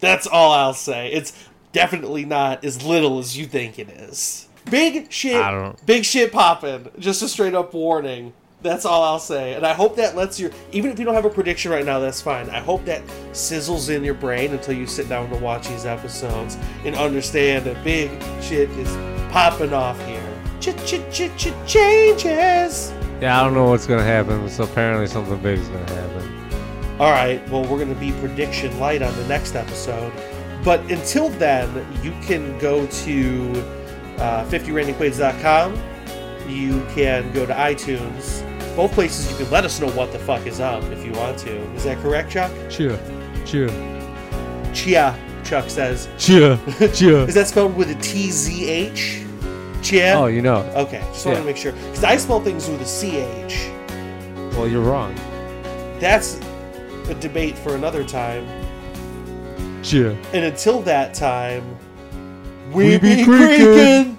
Speaker 1: That's all I'll say. It's definitely not as little as you think it is. Big shit. Big shit popping. Just a straight up warning. That's all I'll say. And I hope that lets you. Even if you don't have a prediction right now, that's fine. I hope that sizzles in your brain until you sit down to watch these episodes and understand that big shit is popping off here. Ch ch ch ch changes.
Speaker 2: yeah, I don't know what's gonna happen. So apparently something big is gonna happen.
Speaker 1: All right, well, we're going to be prediction light on the next episode. But until then, you can go to uh, 50randyquaids.com. You can go to iTunes. Both places you can let us know what the fuck is up if you want to. Is that correct, Chuck?
Speaker 2: Cheer. Cheer.
Speaker 1: Chia, Chuck says.
Speaker 2: Cheer. Cheer.
Speaker 1: Is that spelled with a T Z H? Chia?
Speaker 2: Oh, you know.
Speaker 1: Okay, just wanted
Speaker 2: Yeah.
Speaker 1: to make sure. Because I spell things with a C H.
Speaker 2: Well, you're wrong.
Speaker 1: That's a debate for another time.
Speaker 2: Cheer.
Speaker 1: And until that time,
Speaker 2: We
Speaker 1: we,
Speaker 2: be
Speaker 1: be creaking.